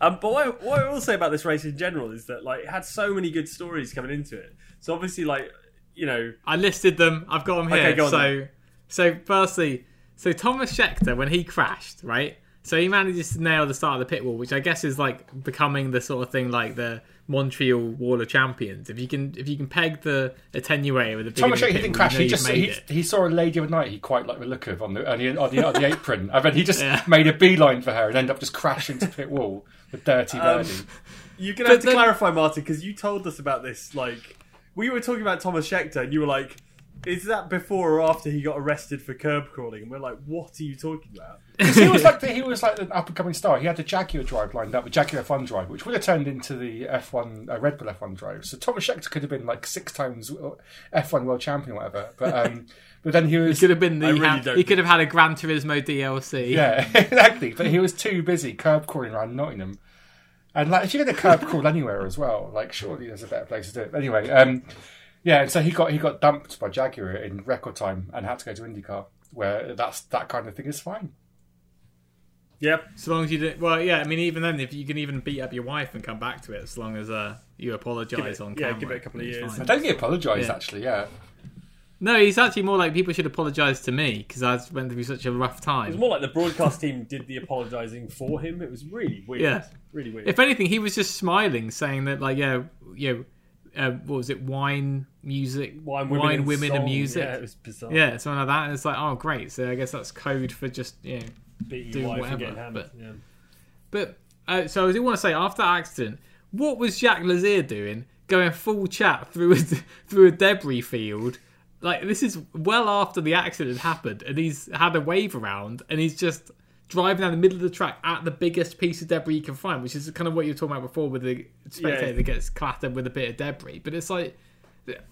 Um, but what, what I will say about this race in general is that like it had so many good stories coming into it. So obviously, like you know, I listed them. I've got them here. Okay, go on so, so firstly, so Tomas Scheckter when he crashed, right? So he manages to nail the start of the pit wall, which I guess is like becoming the sort of thing like the Montreal Wall of Champions. If you can, if you can peg the attenuator with a big Thomas Shelby, he didn't crash. You know He just made he, he saw a lady of night he quite liked the look of on the on the, on the, on the apron. I mean, he just Yeah. made a beeline for her and ended up just crashing to pit wall with dirty Um, birdie. you're gonna have to then- clarify, Martin, because you told us about this. Like we were talking about Tomas Scheckter, and you were like, "Is that before or after he got arrested for curb crawling?" And we're like, "What are you talking about?" 'Cause he was like the, he was like an up and coming star. He had the Jaguar drive lined up, the Jaguar F1 drive, which would have turned into the F1 uh, Red Bull F1 drive. So Tomas Scheckter could have been like six times F1 world champion, or whatever. But um, but then he was Could have been the. I really ha- don't he could have had a Gran Turismo DLC. yeah exactly. But he was too busy curb crawling around Nottingham. And like, if you're going to curb crawl anywhere as well, like surely there's a better place to do it. But anyway, um, yeah. And so he got he got dumped by Jaguar in record time and had to go to IndyCar, where that's that kind of thing is fine. Yep. So long as you did. Well, yeah. I mean, even then, if you can even beat up your wife and come back to it, as long as uh, you apologise on yeah, camera. give it a couple of years. fine. I don't think he apologised Yeah. actually. Yeah. No, he's actually more like people should apologise to me because I went through such a rough time. It was more like the broadcast team did the apologising for him. It was really weird. Yeah. Really weird. If anything, he was just smiling, saying that like, yeah, you know, uh, what was it? Wine, music, Wine, women, and, women, and music. Yeah, it was bizarre. Yeah, something like that. And it's like, oh, great. So I guess that's code for just you know. Beating do wife whatever, and getting hammered. but- Yeah. But uh, so I do want to say, after that accident, what was Jaques Lazier doing, going full chat through a, through a debris field? Like this is well after the accident happened, and he's had a wave around, and he's just driving down the middle of the track at the biggest piece of debris you can find, which is kind of what you were talking about before with the spectator Yeah. that gets clattered with a bit of debris. But it's like,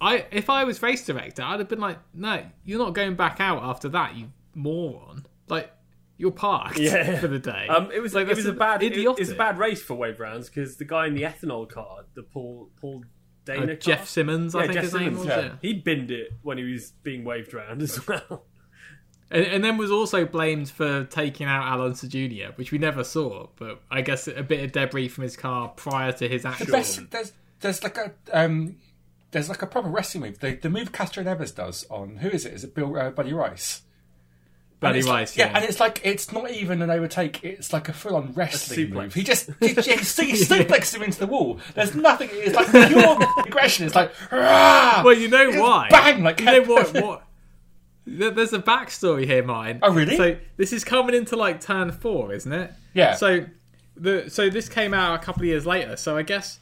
I if I was race director, I'd have been like, no, you're not going back out after that, you moron. Like you're parked Yeah. for the day. Um, it was Like, it was a bad idiotic. it was a bad race for wave rounds because the guy in the ethanol car, the Paul Paul Dana Uh, Jeff Simmons, I think Jeff his name was. yeah. yeah. he binned it when he was being waved around as well. And, and then was also blamed for taking out Al Unser Jr., which we never saw, but I guess a bit of debris from his car prior to his The actual. best, there's there's like a um, there's like a proper wrestling move. The, the move Castroneves does on who is it? Is it Bill uh, Buddy Rice? Buddy And it's like- Rice, yeah. yeah. and it's like it's not even an overtake; it's like a full-on wrestling move. He just he, he, he suplexes him into the wall. There's nothing. It's like pure aggression. It's like "Rah!" Well, you know It's why? Bang! Like you know what? What? There- There's a backstory here, mine. Oh, really? So this is coming into like turn four, isn't it? Yeah. So the so this came out a couple of years later. So I guess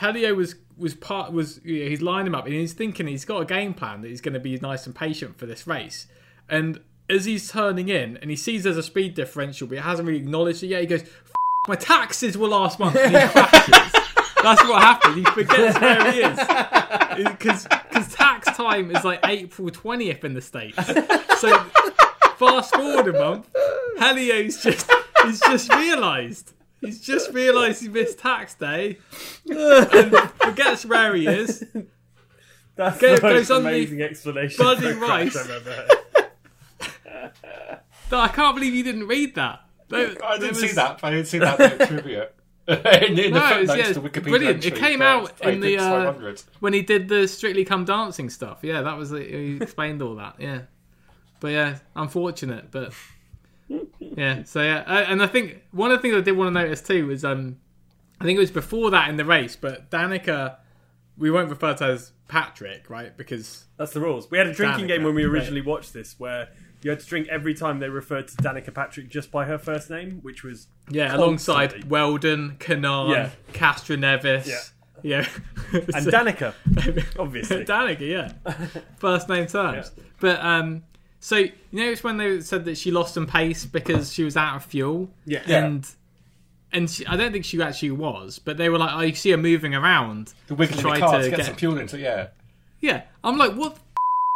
Helio was was part was you know, he's lining him up and he's thinking he's got a game plan that he's going to be nice and patient for this race. And as he's turning in and he sees there's a speed differential, but he hasn't really acknowledged it yet. He goes, F- "My taxes were last month." And he crashes. That's what happened. He forgets where he is because tax time is like April twentieth in the states. So fast forward a month, Helio's just he's just realised He's just realised he missed tax day and forgets where he is. That's Go- the most goes on the amazing explanation bloody for rice. I've ever heard. I can't believe you didn't read that. There- I didn't was- see that. I didn't see that trivia. in, in No, it's- footnotes yeah, to Wikipedia brilliant. It came out in the, uh, when he did the Strictly Come Dancing stuff. Yeah, that was it. He explained all that. Yeah, but yeah, unfortunate, but yeah. So yeah, uh, and I think one of the things I did want to notice too was um, I think it was before that in the race, but Danica, we won't refer to as Patrick, right? Because That's the rules. We had a drinking Danica, game when we right. originally watched this where you had to drink every time they referred to Danica Patrick just by her first name, which was yeah, Constantly. alongside Wheldon, Kanaan, Yeah. Castroneves, Yeah. yeah, and So- Danica, obviously. Danica, yeah. First name terms. But um so you know it's when they said that she lost some pace because she was out of fuel? yeah. Yeah. And and she, I don't think she actually was, but they were like, oh, you see her moving around. The wiggling try the car to to get, get- some fuel into yeah. Yeah. I'm like, what the f-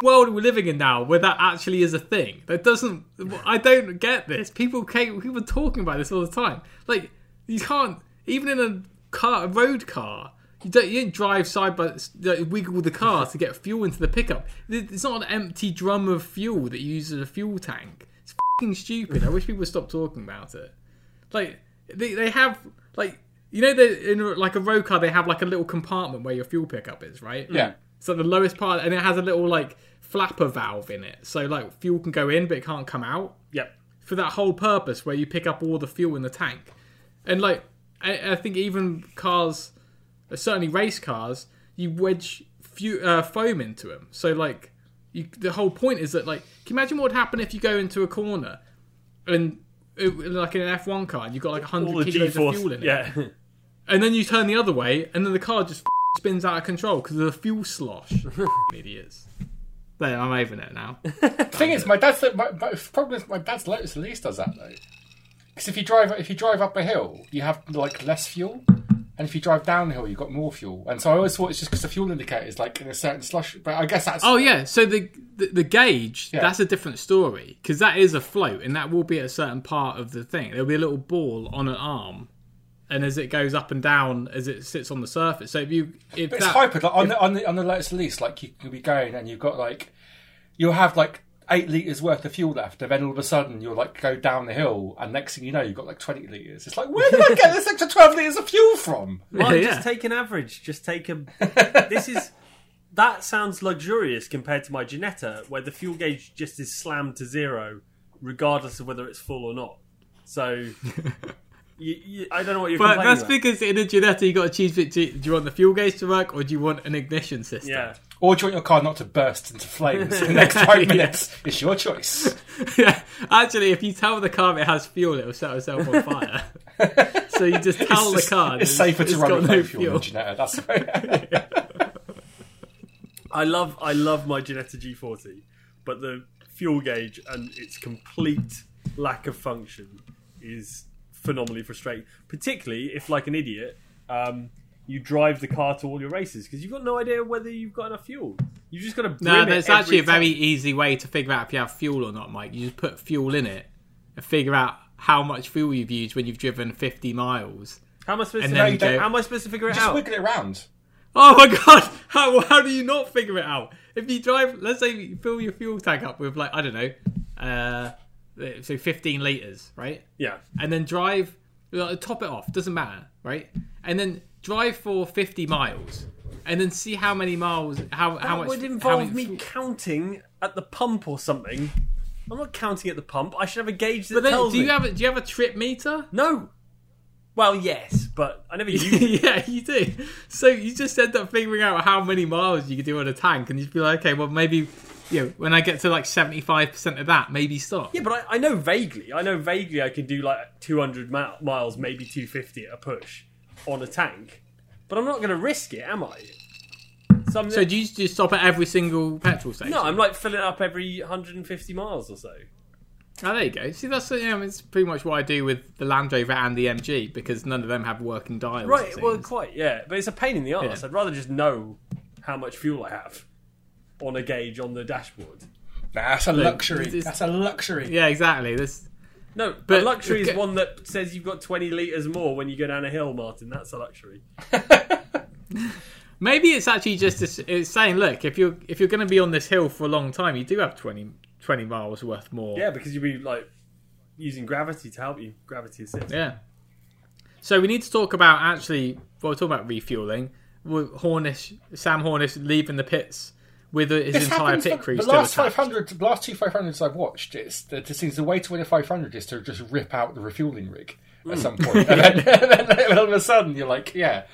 world we're living in now where that actually is a thing? That doesn't. I don't get this. People came, people are talking about this all the time. Like, you can't, even in a car, a road car, you don't, you don't drive side by like, wiggle the car to get fuel into the pickup. It's not an empty drum of fuel that you use as a fuel tank. It's fucking stupid. I wish people would stop talking about it. Like they, they have like you know they in like a road car they have like a little compartment where your fuel pickup is right. Yeah. So the lowest part and it has a little like flapper valve in it, so like fuel can go in but it can't come out Yep. for that whole purpose where you pick up all the fuel in the tank. And like I, I think even cars, uh, certainly race cars, you wedge fu- uh, foam into them. So like you, the whole point is that like can you imagine what would happen if you go into a corner and uh, like in an F1 car and you've got like 100 the kilos of G-force. fuel in it Yeah. and then you turn the other way, and then the car just spins out of control because of the fuel slosh. Idiots. There, I'm over it now. The thing is, my dad's my, my problem is my dad's Lotus Elise does that though. Because if you drive if you drive up a hill, you have like less fuel, and if you drive downhill, you've got more fuel. And so I always thought it's just because the fuel indicator is like in a certain slush. But I guess that's Oh yeah, so the the, the gauge Yeah. that's a different story because that is a float, and that will be at a certain part of the thing. There'll be a little ball on an arm, and as it goes up and down as it sits on the surface. So if you if But it's that, hyper like on the on the on the Lotus Elise, like you could be going and you've got like you'll have like eight liters worth of fuel left, and then all of a sudden you'll like go down the hill, and next thing you know, you've got like twenty liters. It's like where did I get this extra twelve liters of fuel from? Well, Yeah. just take an average. Just take a. this is that sounds luxurious compared to my Ginetta, where the fuel gauge just is slammed to zero, regardless of whether it's full or not. So, you, you, I don't know what you're but that's about. because in a Ginetta you got to choose. bet- Do you want the fuel gauge to work, or do you want an ignition system? Yeah, Or do you want your car not to burst into flames in the next five minutes? It's your choice. yeah, actually, if you tell the car it has fuel, it will set itself on fire. so you just tell it's, the car it's safer to run got with no no fuel, fuel. than That's right. I love I love my Ginetta G40, but the fuel gauge and its complete lack of function is phenomenally frustrating. Particularly if, like an idiot, um, you drive the car to all your races because you've got no idea whether you've got enough fuel. You've just got to. No, there's actually a very time. easy way to figure out if you have fuel or not, Mike. You just put fuel in it and figure out how much fuel you've used when you've driven 50 miles. How am I supposed to? then How, go- how am I supposed to figure it just out? Just wiggle it around. Oh my god! How, how do you not figure it out? If you drive, let's say you fill your fuel tank up with, like, I don't know, uh, so 15 litres, right? Yeah, and then drive uh, top it off doesn't matter right and then drive for 50 miles and then see how many miles how how much would how involve many- me counting at the pump or something. I'm not counting at the pump. I should have a gauge that but then tells do you me. have a, do you have a trip meter No. Well, yes, but I never use it. yeah you do so you just end up figuring out how many miles you can do on a tank and you'd be like okay well maybe you know when i get to like 75% of that maybe stop Yeah, but I, I know vaguely. I know vaguely I can do like 200 mi- miles, maybe 250 at a push on a tank. But I'm not going to risk it, am I? So, so do you just stop at every single petrol station no, I'm like filling up every 150 miles or so. Oh, there you go. See, that's you know, it's pretty much what I do with the Land Rover and the MG because none of them have working dials. Right, well, quite, yeah. But it's a pain in the arse. Yeah. I'd rather just know how much fuel I have on a gauge on the dashboard. That's a luxury. it's- That's a luxury. Yeah, exactly. This, No, But- a luxury is one that says you've got 20 litres more when you go down a hill, Martin. That's a luxury. Maybe it's actually just a s it's saying, look, if you're if you're going to be on this hill for a long time, you do have 20, 20 miles worth more. Yeah, because you'll be like using gravity to help you. Gravity assist. Yeah. So we need to talk about actually. Well, we're talking about refueling. Hornish, Sam Hornish leaving the pits with his This entire pit crew the last. 500, the last two 500s I've watched, it's, it seems the way to win a 500 is to just rip out the refueling rig Hmm. at some point. and, then, and then all of a sudden you're like, yeah,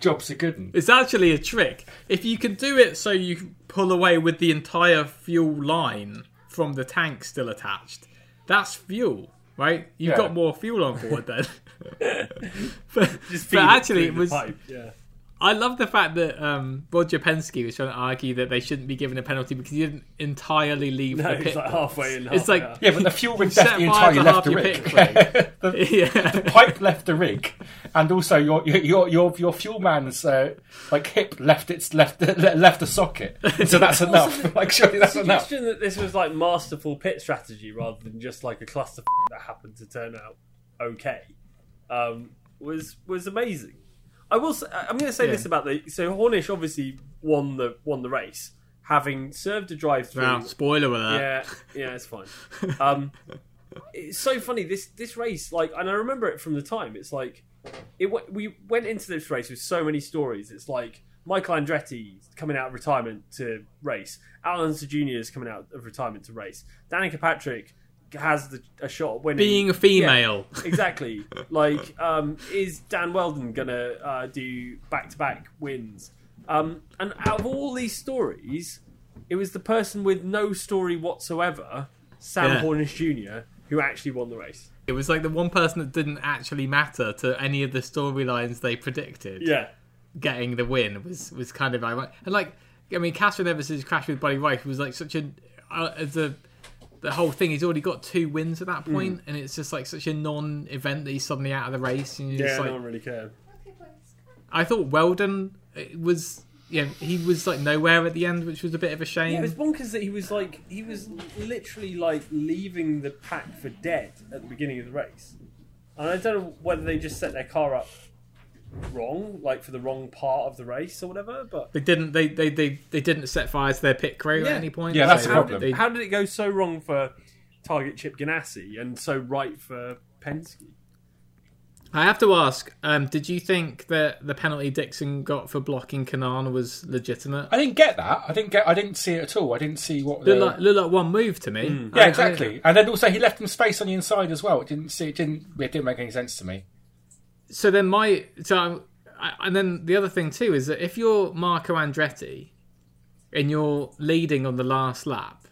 job's a good one. It's actually a trick. If you can do it so you pull away with the entire fuel line from the tank still attached, that's fuel, right? You've Yeah. got more fuel on board then. but, Just but feed it actually, it was. Yeah. I love the fact that um, Roger Penske was trying to argue that they shouldn't be given a penalty because he didn't entirely leave No, the it's pit. like halfway in. It's like- out. Yeah, but the fuel rig set definitely fire entirely to left the your rig. the, yeah. the pipe left the rig, and also your your your your fuel man's uh, like hip left its left left the socket. So that's enough. like surely that's enough. suggestion that this was like masterful pit strategy rather than just like a cluster that happened to turn out okay um, was was amazing. I will. Say, I'm going to say Yeah. this about the so Hornish obviously won the won the race having served a drive through. Wow, spoiler alert. Yeah, yeah, it's fine. Um, it's so funny this this race, like, and I remember it from the time. It's like it. We went into this race with so many stories. It's like Michael Andretti coming out of retirement to race. Al Unser Jr. is coming out of retirement to race. Danica Patrick has the, a shot at winning. Being a female. Yeah, exactly. like, um, is Dan Wheldon gonna uh, do back to back wins? Um, and out of all these stories, it was the person with no story whatsoever, Sam Yeah. Hornish Jr., who actually won the race. It was like the one person that didn't actually matter to any of the storylines they predicted. Yeah. Getting the win was was kind of ironic. And like, I mean, Castroneves' crash with Buddy Rice was like such a uh, as a the whole thing. He's already got two wins at that hmm. point, and it's just like such a non-event that he's suddenly out of the race. And Yeah, just like, no one really cared. I thought Wheldon was. Yeah, he was like nowhere at the end, which was a bit of a shame. Yeah, it was bonkers that he was like he was literally like leaving the pack for dead at the beginning of the race, and I don't know whether they just set their car up wrong, like for the wrong part of the race or whatever. But They didn't. They, they they they didn't set fire to their pit crew Yeah. at any point. Yeah, that's so the how problem. did, they- how did it go so wrong for Target Chip Ganassi and so right for Penske? I have to ask: um, Did you think that the penalty Dixon got for blocking Kanaan was legitimate? I didn't get that. I didn't get. I didn't see it at all. I didn't see what. The, Looked like, looked like one move to me. Hmm. yeah, I- I- exactly. And then also he left him space on the inside as well. It didn't see. It didn't. It didn't make any sense to me. So then my so I, and then the other thing too is that if you're Marco Andretti and you're leading on the last lap,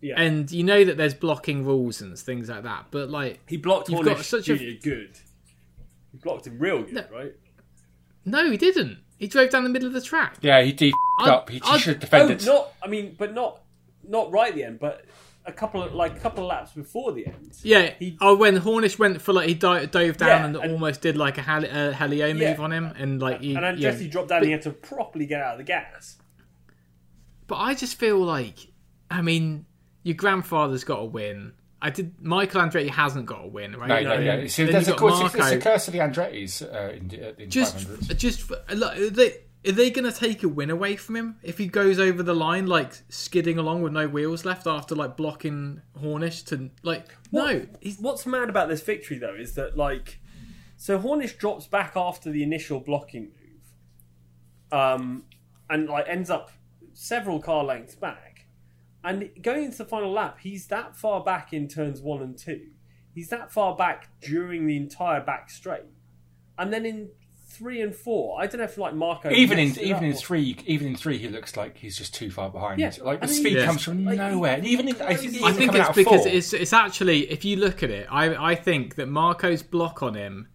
Yeah, and you know that there's blocking rules and things like that, but like he blocked You've got such Jr. a- good. He blocked him real good, No. right? no, he didn't. He drove down the middle of the track. Yeah, he de I'd- up. He, he I'd- should have Oh, defended. not. I mean, but not not right at the end, but a couple of like a couple of laps before the end. Yeah. He- oh, when Hornish went for like he di- dove down Yeah, and, and- almost did like a heli- uh, helio move Yeah. on him, and like he, And then yeah. Jesse dropped down. and He had to properly get out of the gas. But I just feel like, I mean, your grandfather's got to win. I did. Michael Andretti hasn't got a win, right? No, No, no, yeah. yeah. See, there's you've of got course it's, it's Marco. the curse of the Andretti's uh, in, in just, 500s. just like, are they are they going to take a win away from him if he goes over the line like skidding along with no wheels left after like blocking Hornish to like no? He's, What's mad about this victory though is that like, so Hornish drops back after the initial blocking move, um, and like ends up several car lengths back, and going into the final lap, he's that far back in turns one and two. He's that far back during the entire back straight, and then in three and four, I don't know if like Marco Even in even in or- three, even in three, he looks like he's just too far behind. Yeah, Like the I mean- speed Yeah. comes from Like, nowhere. And even in, I think, I I think it's because four, it's it's actually if you look at it, I I think that Marco's block on him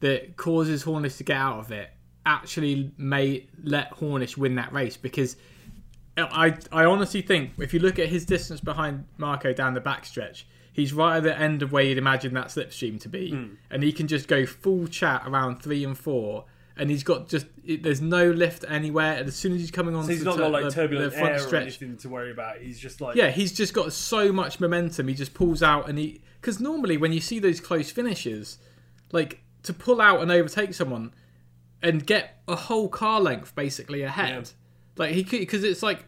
that causes Hornish to get out of it actually may let Hornish win that race because I I honestly think if you look at his distance behind Marco down the backstretch, he's right at the end of where you'd imagine that slipstream to be, Hmm. and he can just go full chat around three and four. And he's got just it, there's no lift anywhere. And as soon as he's coming on, So he's the, not tur- got like the- turbulent the front air or stretch, anything to worry about. He's just like yeah, he's just got so much momentum. He just pulls out and he because normally when you see those close finishes, like to pull out and overtake someone and get a whole car length basically ahead, like he could because it's like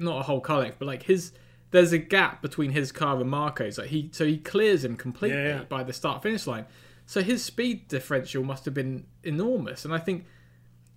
not a whole car length, but like his there's a gap between his car and Marco's. Like he so he clears him completely Yeah, yeah. by the start finish line. So his speed differential must have been enormous, and I think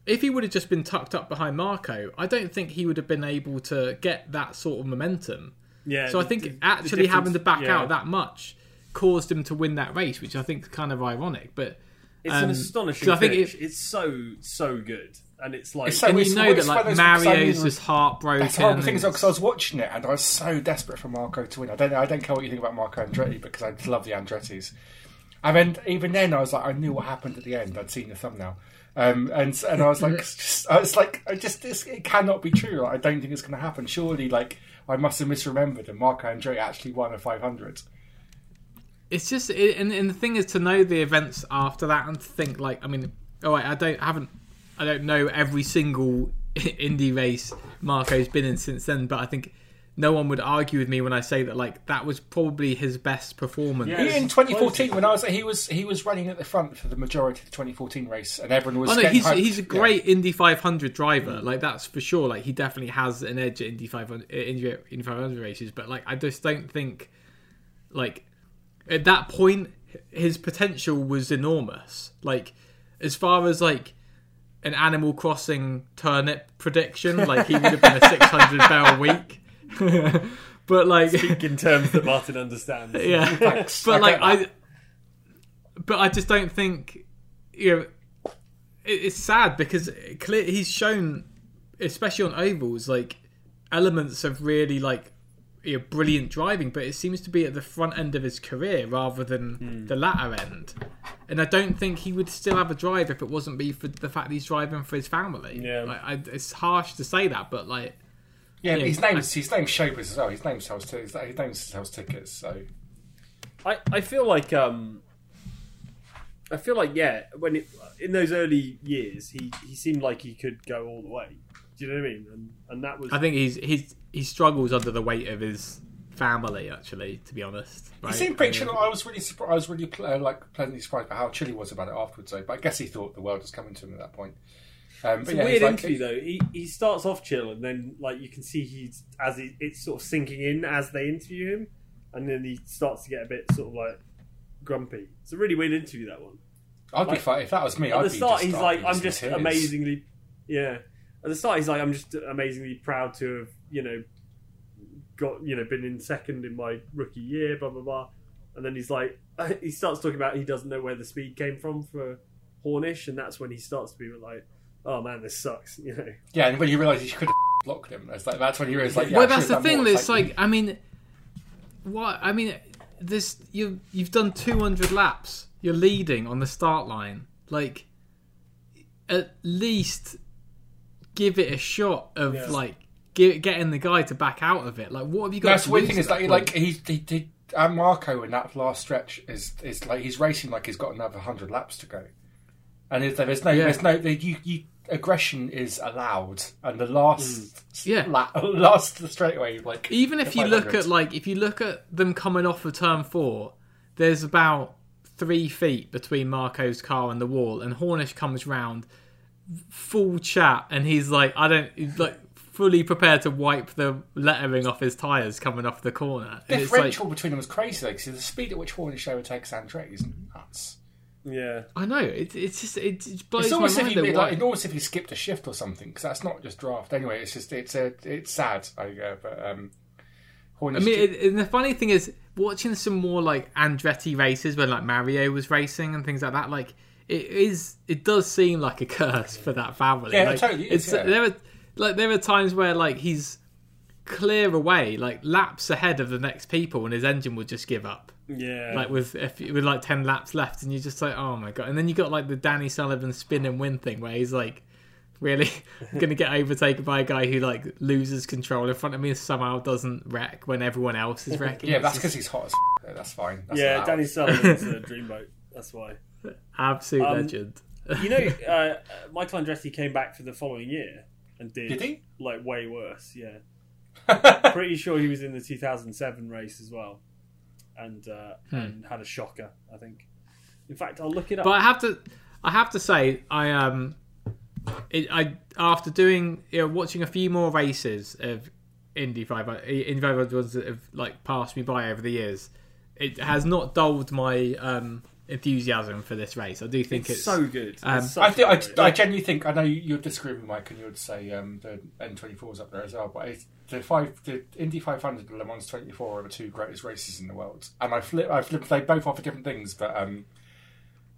if he would have just been tucked up behind Marco, I don't think he would have been able to get that sort of momentum. Yeah. So I think the- the actually having to back yeah. out that much caused him to win that race, which I think is kind of ironic. But It's um, an astonishing 'cause I think it- it's so so good, and it's like It's so- and it's you know one- that like of those- 'cause I Mario's mean, just heartbroken. That's horrible thing and- because I was watching it and I was so desperate for Marco to win. I don't I don't care what you think about Marco Andretti because I love the Andrettis. And then even then I was like I knew what happened at the end. I'd seen the thumbnail. Um, and and I was like, just, I was like, I just this, it cannot be true. Like, I don't think it's going to happen. Surely, like I must have misremembered, and Marco Andretti actually won a 500. It's just it, and, and the thing is to know the events after that and to think like I mean, oh I don't I haven't I don't know every single Indy race Marco's been in since then, but I think no one would argue with me when I say that like that was probably his best performance. Yeah. In 2014, when I was he was he was running at the front for the majority of the 2014 race, and everyone was. Oh no, he's hyped. he's a Yeah. great Indy 500 driver. Like that's for sure. Like he definitely has an edge at Indy 500 uh, Indy, Indy 500 races. But like I just don't think like at that point his potential was enormous. Like as far as like an Animal Crossing turnip prediction, like he would have been a 600 barrel week. but like speak in terms that Martin understands. yeah Thanks. but I like i but i just don't think you know it, it's sad because clear he's shown especially on ovals like elements of really like you know, brilliant driving but it seems to be at the front end of his career rather than Hmm. the latter end and i don't think he would still have a drive if it wasn't be for the fact that he's driving for his family Yeah. like, I, it's harsh to say that but like Yeah, Yeah, his name's his name's Showbiz as well. His name sells t- his name sells tickets. So I, I feel like um I feel like yeah when it, in those early years he, he seemed like he could go all the way. Do you know what I mean? And and that was i think he's he's he struggles under the weight of his family actually to be honest he seemed pretty I chill. I was really surprised. I was really uh, like pleasantly surprised by how chill he was about it afterwards. Though, but I guess he thought the world was coming to him at that point. Um, It's but a yeah, weird like- interview though. He he starts off chill and then like you can see he's as he, it's sort of sinking in as they interview him, and then he starts to get a bit sort of like grumpy. It's a really weird interview that one. I'd be like- fine if that was me. At I'd the be start, just, he's I'd like, "I'm just just in tears. amazingly, yeah." At the start, he's like, "I'm just amazingly proud to have you know got you know been in second in my rookie year." Blah blah blah, and then he's like, he starts talking about he doesn't know where the speed came from for Hornish, and that's when he starts to be like, "Oh man, this sucks," you know. Yeah, and when you realise you could have blocked him, it's like that's when you realise like, yeah, well, that's the done thing. more. That It's it's like, I mean, what? I mean, this you you've done 200 laps. You're leading on the start line. Like, at least give it a shot of Yeah. like get, getting the guy to back out of it. Like, what have you got? That's to the weird thing is that that like point? he's he, he, and Marco in that last stretch is is like he's racing like he's got another hundred laps to go, and it's, there's no Yeah. there's no the, you, you aggression is allowed, and the last mm. Yeah. lap, last straightaway like even if you look 500. at like if you look at them coming off of turn four, there's about three feet between Marco's car and the wall, and Hornish comes round, full chat, and he's like, I don't he's like fully prepared to wipe the lettering off his tires coming off the corner. And it's like, differential between them was crazy. Like, see, the speed at which Hornish overtakes Andretti is nuts. Yeah, I know it, it's just it, it blows It's my almost if mind. you that like, why- it's almost if you skipped a shift or something because that's not just draft. Anyway, it's just it's a it's sad. I uh, but um, Hornish. I mean, it, and the funny thing is, watching some more like Andretti races when like Mario was racing and things like that, like it is, it does seem like a curse for that family. Yeah, it like, totally is, It's yeah. there are like there are times where like he's clear away, like laps ahead of the next people, and his engine would just give up. yeah. Like with if, with like ten laps left, and you're just like, oh my god! And then you got like the Danny Sullivan spin and win thing, where he's like, really going to get overtaken by a guy who like loses control in front of me and somehow doesn't wreck when everyone else is wrecking. yeah, that's because he's hot. As f- that's fine. That's yeah, allowed. Danny Sullivan's a dreamboat. That's why. Absolute Um, legend. You know, uh, Michael Andretti came back for the following year and did, Did he? like way worse. Yeah, pretty sure he was in the 2007 race as well. and uh, Hmm. and had a shocker. I think. In fact, I'll look it up. But I have to, I have to say, I um, it, I after doing you know, watching a few more races of Indy five Indy five ones that have like passed me by over the years, it has not dulled my um enthusiasm for this race. I do think it's it's, so good. um, It's I, such think, good I race. genuinely think I know you- you'd disagree with Mike, and you would say um, the N24 is up there as well. But it's, the five, the Indy 500 and Le Mans 24 are the two greatest races in the world, and I flip, I flip, they both offer different things, but um,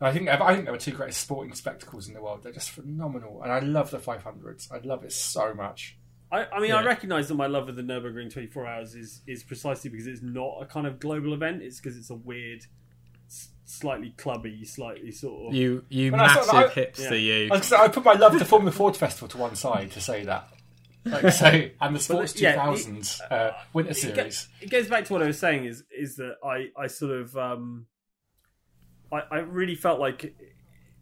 I think I think they're the two greatest sporting spectacles in the world. They're just phenomenal, and I love the 500s. I love it so much. I, I mean, I recognise that my love of the Nurburgring 24 Hours is is precisely because it's not a kind of global event. It's because it's a weird, s- slightly clubby, slightly sort of. you you When I saw massive that, hipster yeah. you. I, I put my love to Formula Ford Festival to one side to say that. Like, so, and the Sports yeah, 2000 uh, Winter it, go- Series. it goes back to what I was saying is is that I I sort of um, I I really felt like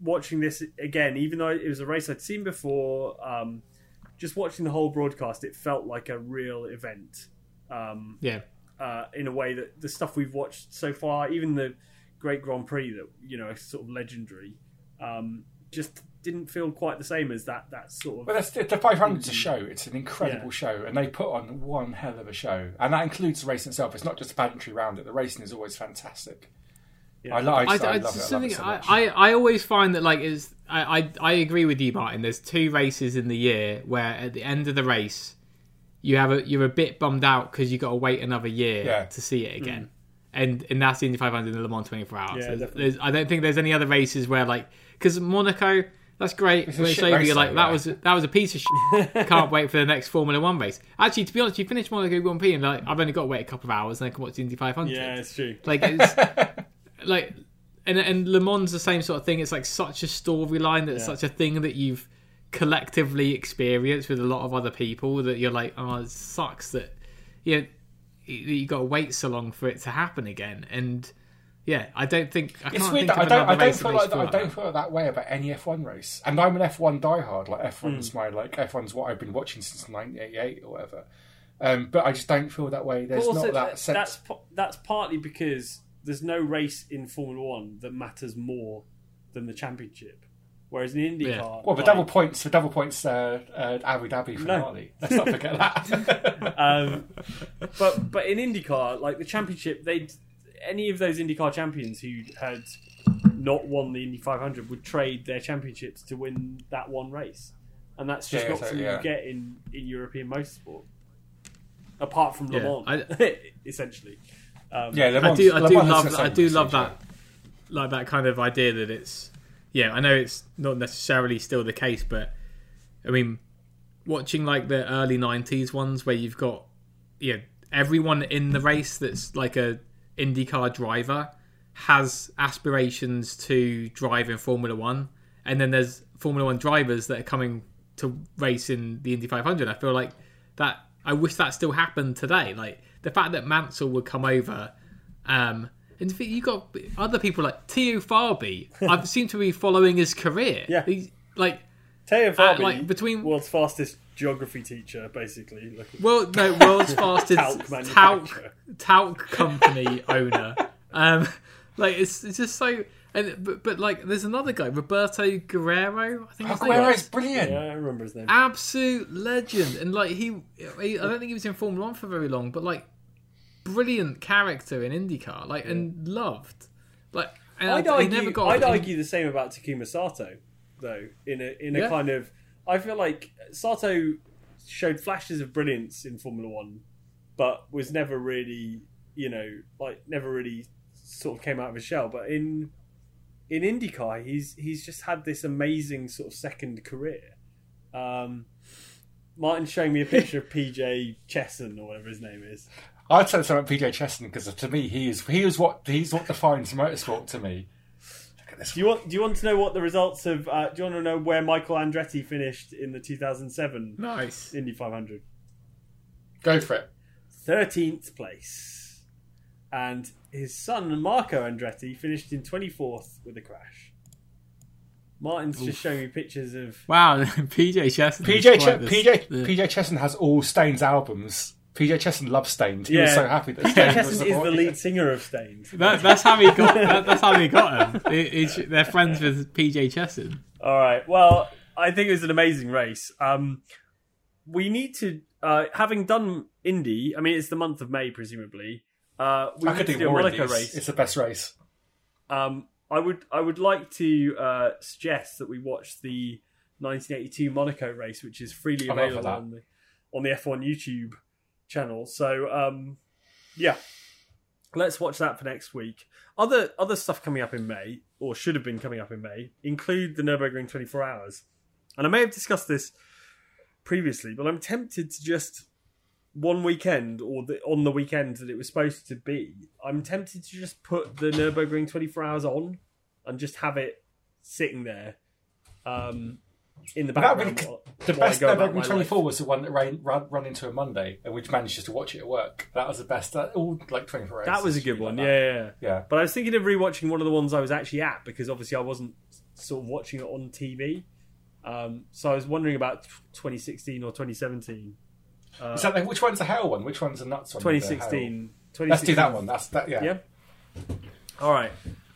watching this again, even though it was a race I'd seen before. Um, just watching the whole broadcast, it felt like a real event. Um, Yeah, uh, in a way that the stuff we've watched so far, even the Great Grand Prix that you know sort of legendary, um, just didn't feel quite the same as that. That sort of Well, that's, the 500's a show. It's an incredible Yeah. show, and they put on one hell of a show, and that includes the race itself. It's not just a pageantry round it. The racing is always fantastic. Yeah. I, lo- I, I, I, I, love it. I love it so I. I, I always find that like is I, I I agree with you, Martin. There's two races in the year where at the end of the race you have a you're a bit bummed out because you got to wait another year Yeah. to see it again. And and that's the Indy 500 and the Le Mans 24 hours. Yeah, There's- there's- I don't think there's any other races where like because Monaco. That's great. It's a it's shit over, race you're like, that was that was a piece of shit. Can't wait for the next Formula One race. Actually, to be honest, you finish Monaco Grand Prix and like, I've only got to wait a couple of hours and I can watch the Indy 500. yeah, it's true. Like it's like and and Le Mans the same sort of thing. It's like such a storyline that's Yeah. such a thing that you've collectively experienced with a lot of other people that you're like, oh, it sucks that you know, you got to wait so long for it to happen again. And yeah, I don't think I it's can't weird think that I don't. I don't feel that like that. I don't like feel that way about any F1 race, and I'm an F1 diehard. Like Hmm. F1's my like F1's what I've been watching since 1988 or whatever. Um, but I just don't feel that way. There's also, not that that- sense. that's that's partly because there's no race in Formula One that matters more than the championship, whereas in IndyCar, Yeah. Well, the like, double points, the double points, uh, uh, Abu Dhabi finale. Let's not forget that. um, but but in IndyCar, like the championship, they any of those IndyCar champions who had not won the Indy 500 would trade their championships to win that one race, and that's just Yeah, not so- something yeah. you get in in European motorsport, apart from Le Yeah, Mans, essentially. Um, yeah, Le I Mans- do, I Le do Mans has love, the I do love that, like that kind of idea that it's, yeah, I know it's not necessarily still the case, but I mean, watching like the early '90s ones where you've got, yeah, everyone in the race that's like a IndyCar driver has aspirations to drive in Formula One, and then there's Formula One drivers that are coming to race in the Indy 500. I feel like that. I wish that still happened today. Like the fact that Mansell would come over, um, and if you got other people like Teo Fabi. I seem to be following his career. Yeah. He's, like Teo Fabi, like, between- world's fastest geography teacher, basically. Look, well, no, world's fastest Talc talc manufacturer. talc company owner. Um, like it's it's just so. And but, but like there's another guy, Roberto Guerrero. I think his name is. Brilliant. yeah, I remember his name. absolute legend and like he, he i don't think he was in formula one for very long but like brilliant character in indycar like and loved like and I'd he argue, never got I'd argue the same about Takuma Sato, though. In a in a Yeah. kind of, I feel like Sato showed flashes of brilliance in Formula One, but was never really, you know, like never really sort of came out of his shell. But in in IndyCar, he's he's just had this amazing sort of second career. Um, Martin's showing me a picture of PJ Chesson or whatever his name is. I'd say something about PJ Chesson because to me he is he is what he's what defines motorsport to me. Look at this. Do you want Do you want to know what the results of? Uh, do you want to know where Michael Andretti finished in the 2007 nice Indy 500? Go for it. 13th place, and his son Marco Andretti finished in 24th with a crash. Martin's just showing me pictures of. wow pj chesson PJ Ch- PJ PJ Chesson has all Staind albums PJ Chesson loves Staind. He was so happy that PJ Staind was Chesson is the lead singer of Staind. That, that's how he got. That, that's how he got him. He- he's- they're friends with PJ Chesson. All right. Well, I think it was an amazing race. Um, we need to, uh, having done Indy. I mean, it's the month of May, presumably. Uh, we I could do do a more of Monaco these. race. It's the best race. Um, I would I would like to uh, suggest that we watch the 1982 Monaco race, which is freely I'm up for available on the on the F1 YouTube channel. So um, yeah, let's watch that for next week. Other other stuff coming up in May, or should have been coming up in May, include the Nurburgring 24 Hours, and I may have discussed this previously, but I'm tempted to just one weekend or the, on the weekend that it was supposed to be, I'm tempted to just put the Nurburgring 24 hours on and just have it sitting there um, in the That background. could- while- The best go about 24 life. was the one that ran, run, run into a Monday, and which managed to watch it at work. That was the best. That, all like 24 hours. That was a good one, that. yeah, yeah, yeah. Yeah. But I was thinking of rewatching one of the ones I was actually at because obviously I wasn't sort of watching it on TV. Um, so I was wondering about 2016 or 2017. Is that like, which one's the hell one? Which one's the nuts one? with the hell? 2016. Let's do that one. That's that. Yeah. Yeah. All right.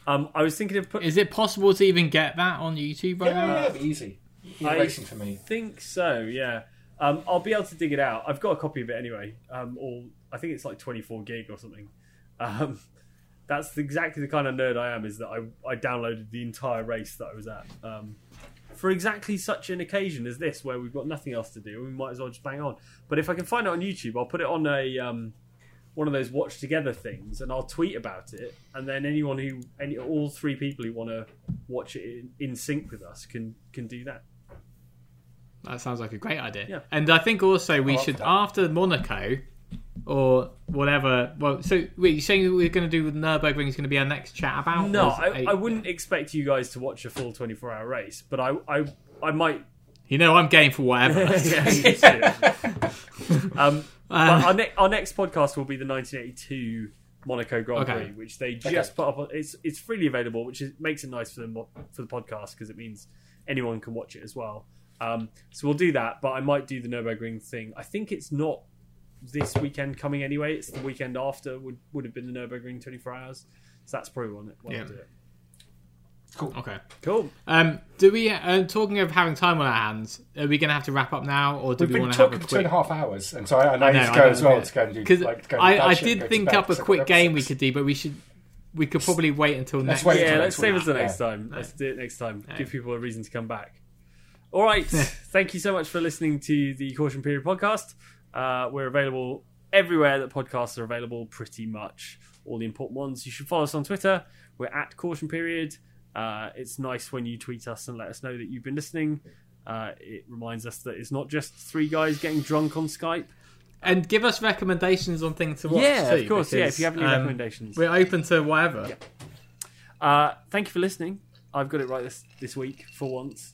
Um, I was thinking of putting. Is it possible to even get that on YouTube right Yeah, now? yeah, it'd be easy. Racing for me. think so. Yeah, um, I'll be able to dig it out. I've got a copy of it anyway. Um, or I think it's like 24 gig or something. Um, that's exactly the kind of nerd I am. Is that I, I downloaded the entire race that I was at um, for exactly such an occasion as this, where we've got nothing else to do. We might as well just bang on. But if I can find it on YouTube, I'll put it on a um, one of those watch together things, and I'll tweet about it. And then anyone who, any all three people who want to watch it in, in sync with us can can do that. That sounds like a great idea. Yeah. And I think also we should after Monaco or whatever. Well, so wait, you're saying we're going to do with Nurburgring is going to be our next chat about? No, or is I, it I a- wouldn't expect you guys to watch a full 24 hour race, but I, I, I might. You know, I'm game for whatever. Yeah, um, Um, our, ne- our next podcast will be the 1982 Monaco Grand Okay. Prix, which they just put up. On, it's it's freely available, which is, makes it nice for them for the podcast because it means anyone can watch it as well. Um, so we'll do that, but I might do the Nurburgring thing. I think it's not this weekend coming anyway. It's the weekend after would would have been the Nurburgring 24 hours. So that's probably one. When Yeah. I'll do it. Cool. Okay. Cool. Um, do we? Uh, talking of having time on our hands, are we going to have to wrap up now, or do We've we want to have a talking for two quick? a half hours, and so I, and I, I need know, to go know, as well to go and do. Because like, go I, I that shit and did think up a quick got game we could do, but we should. We could probably wait until Let's next. wait week. Yeah, until let's next save week. us the next Yeah. time. Let's do it next time. Give people a reason to come back. All right. Thank you so much for listening to the Caution Period podcast. Uh, we're available everywhere that podcasts are available, pretty much. All the important ones. You should follow us on Twitter. We're at Caution Period. Uh, it's nice when you tweet us and let us know that you've been listening. Uh, it reminds us that it's not just three guys getting drunk on Skype. and give us recommendations on things to watch. Yeah, too, of course. Yeah, if you have any um, recommendations. we're open to whatever. Uh, thank you for listening. I've got it right this, this week for once.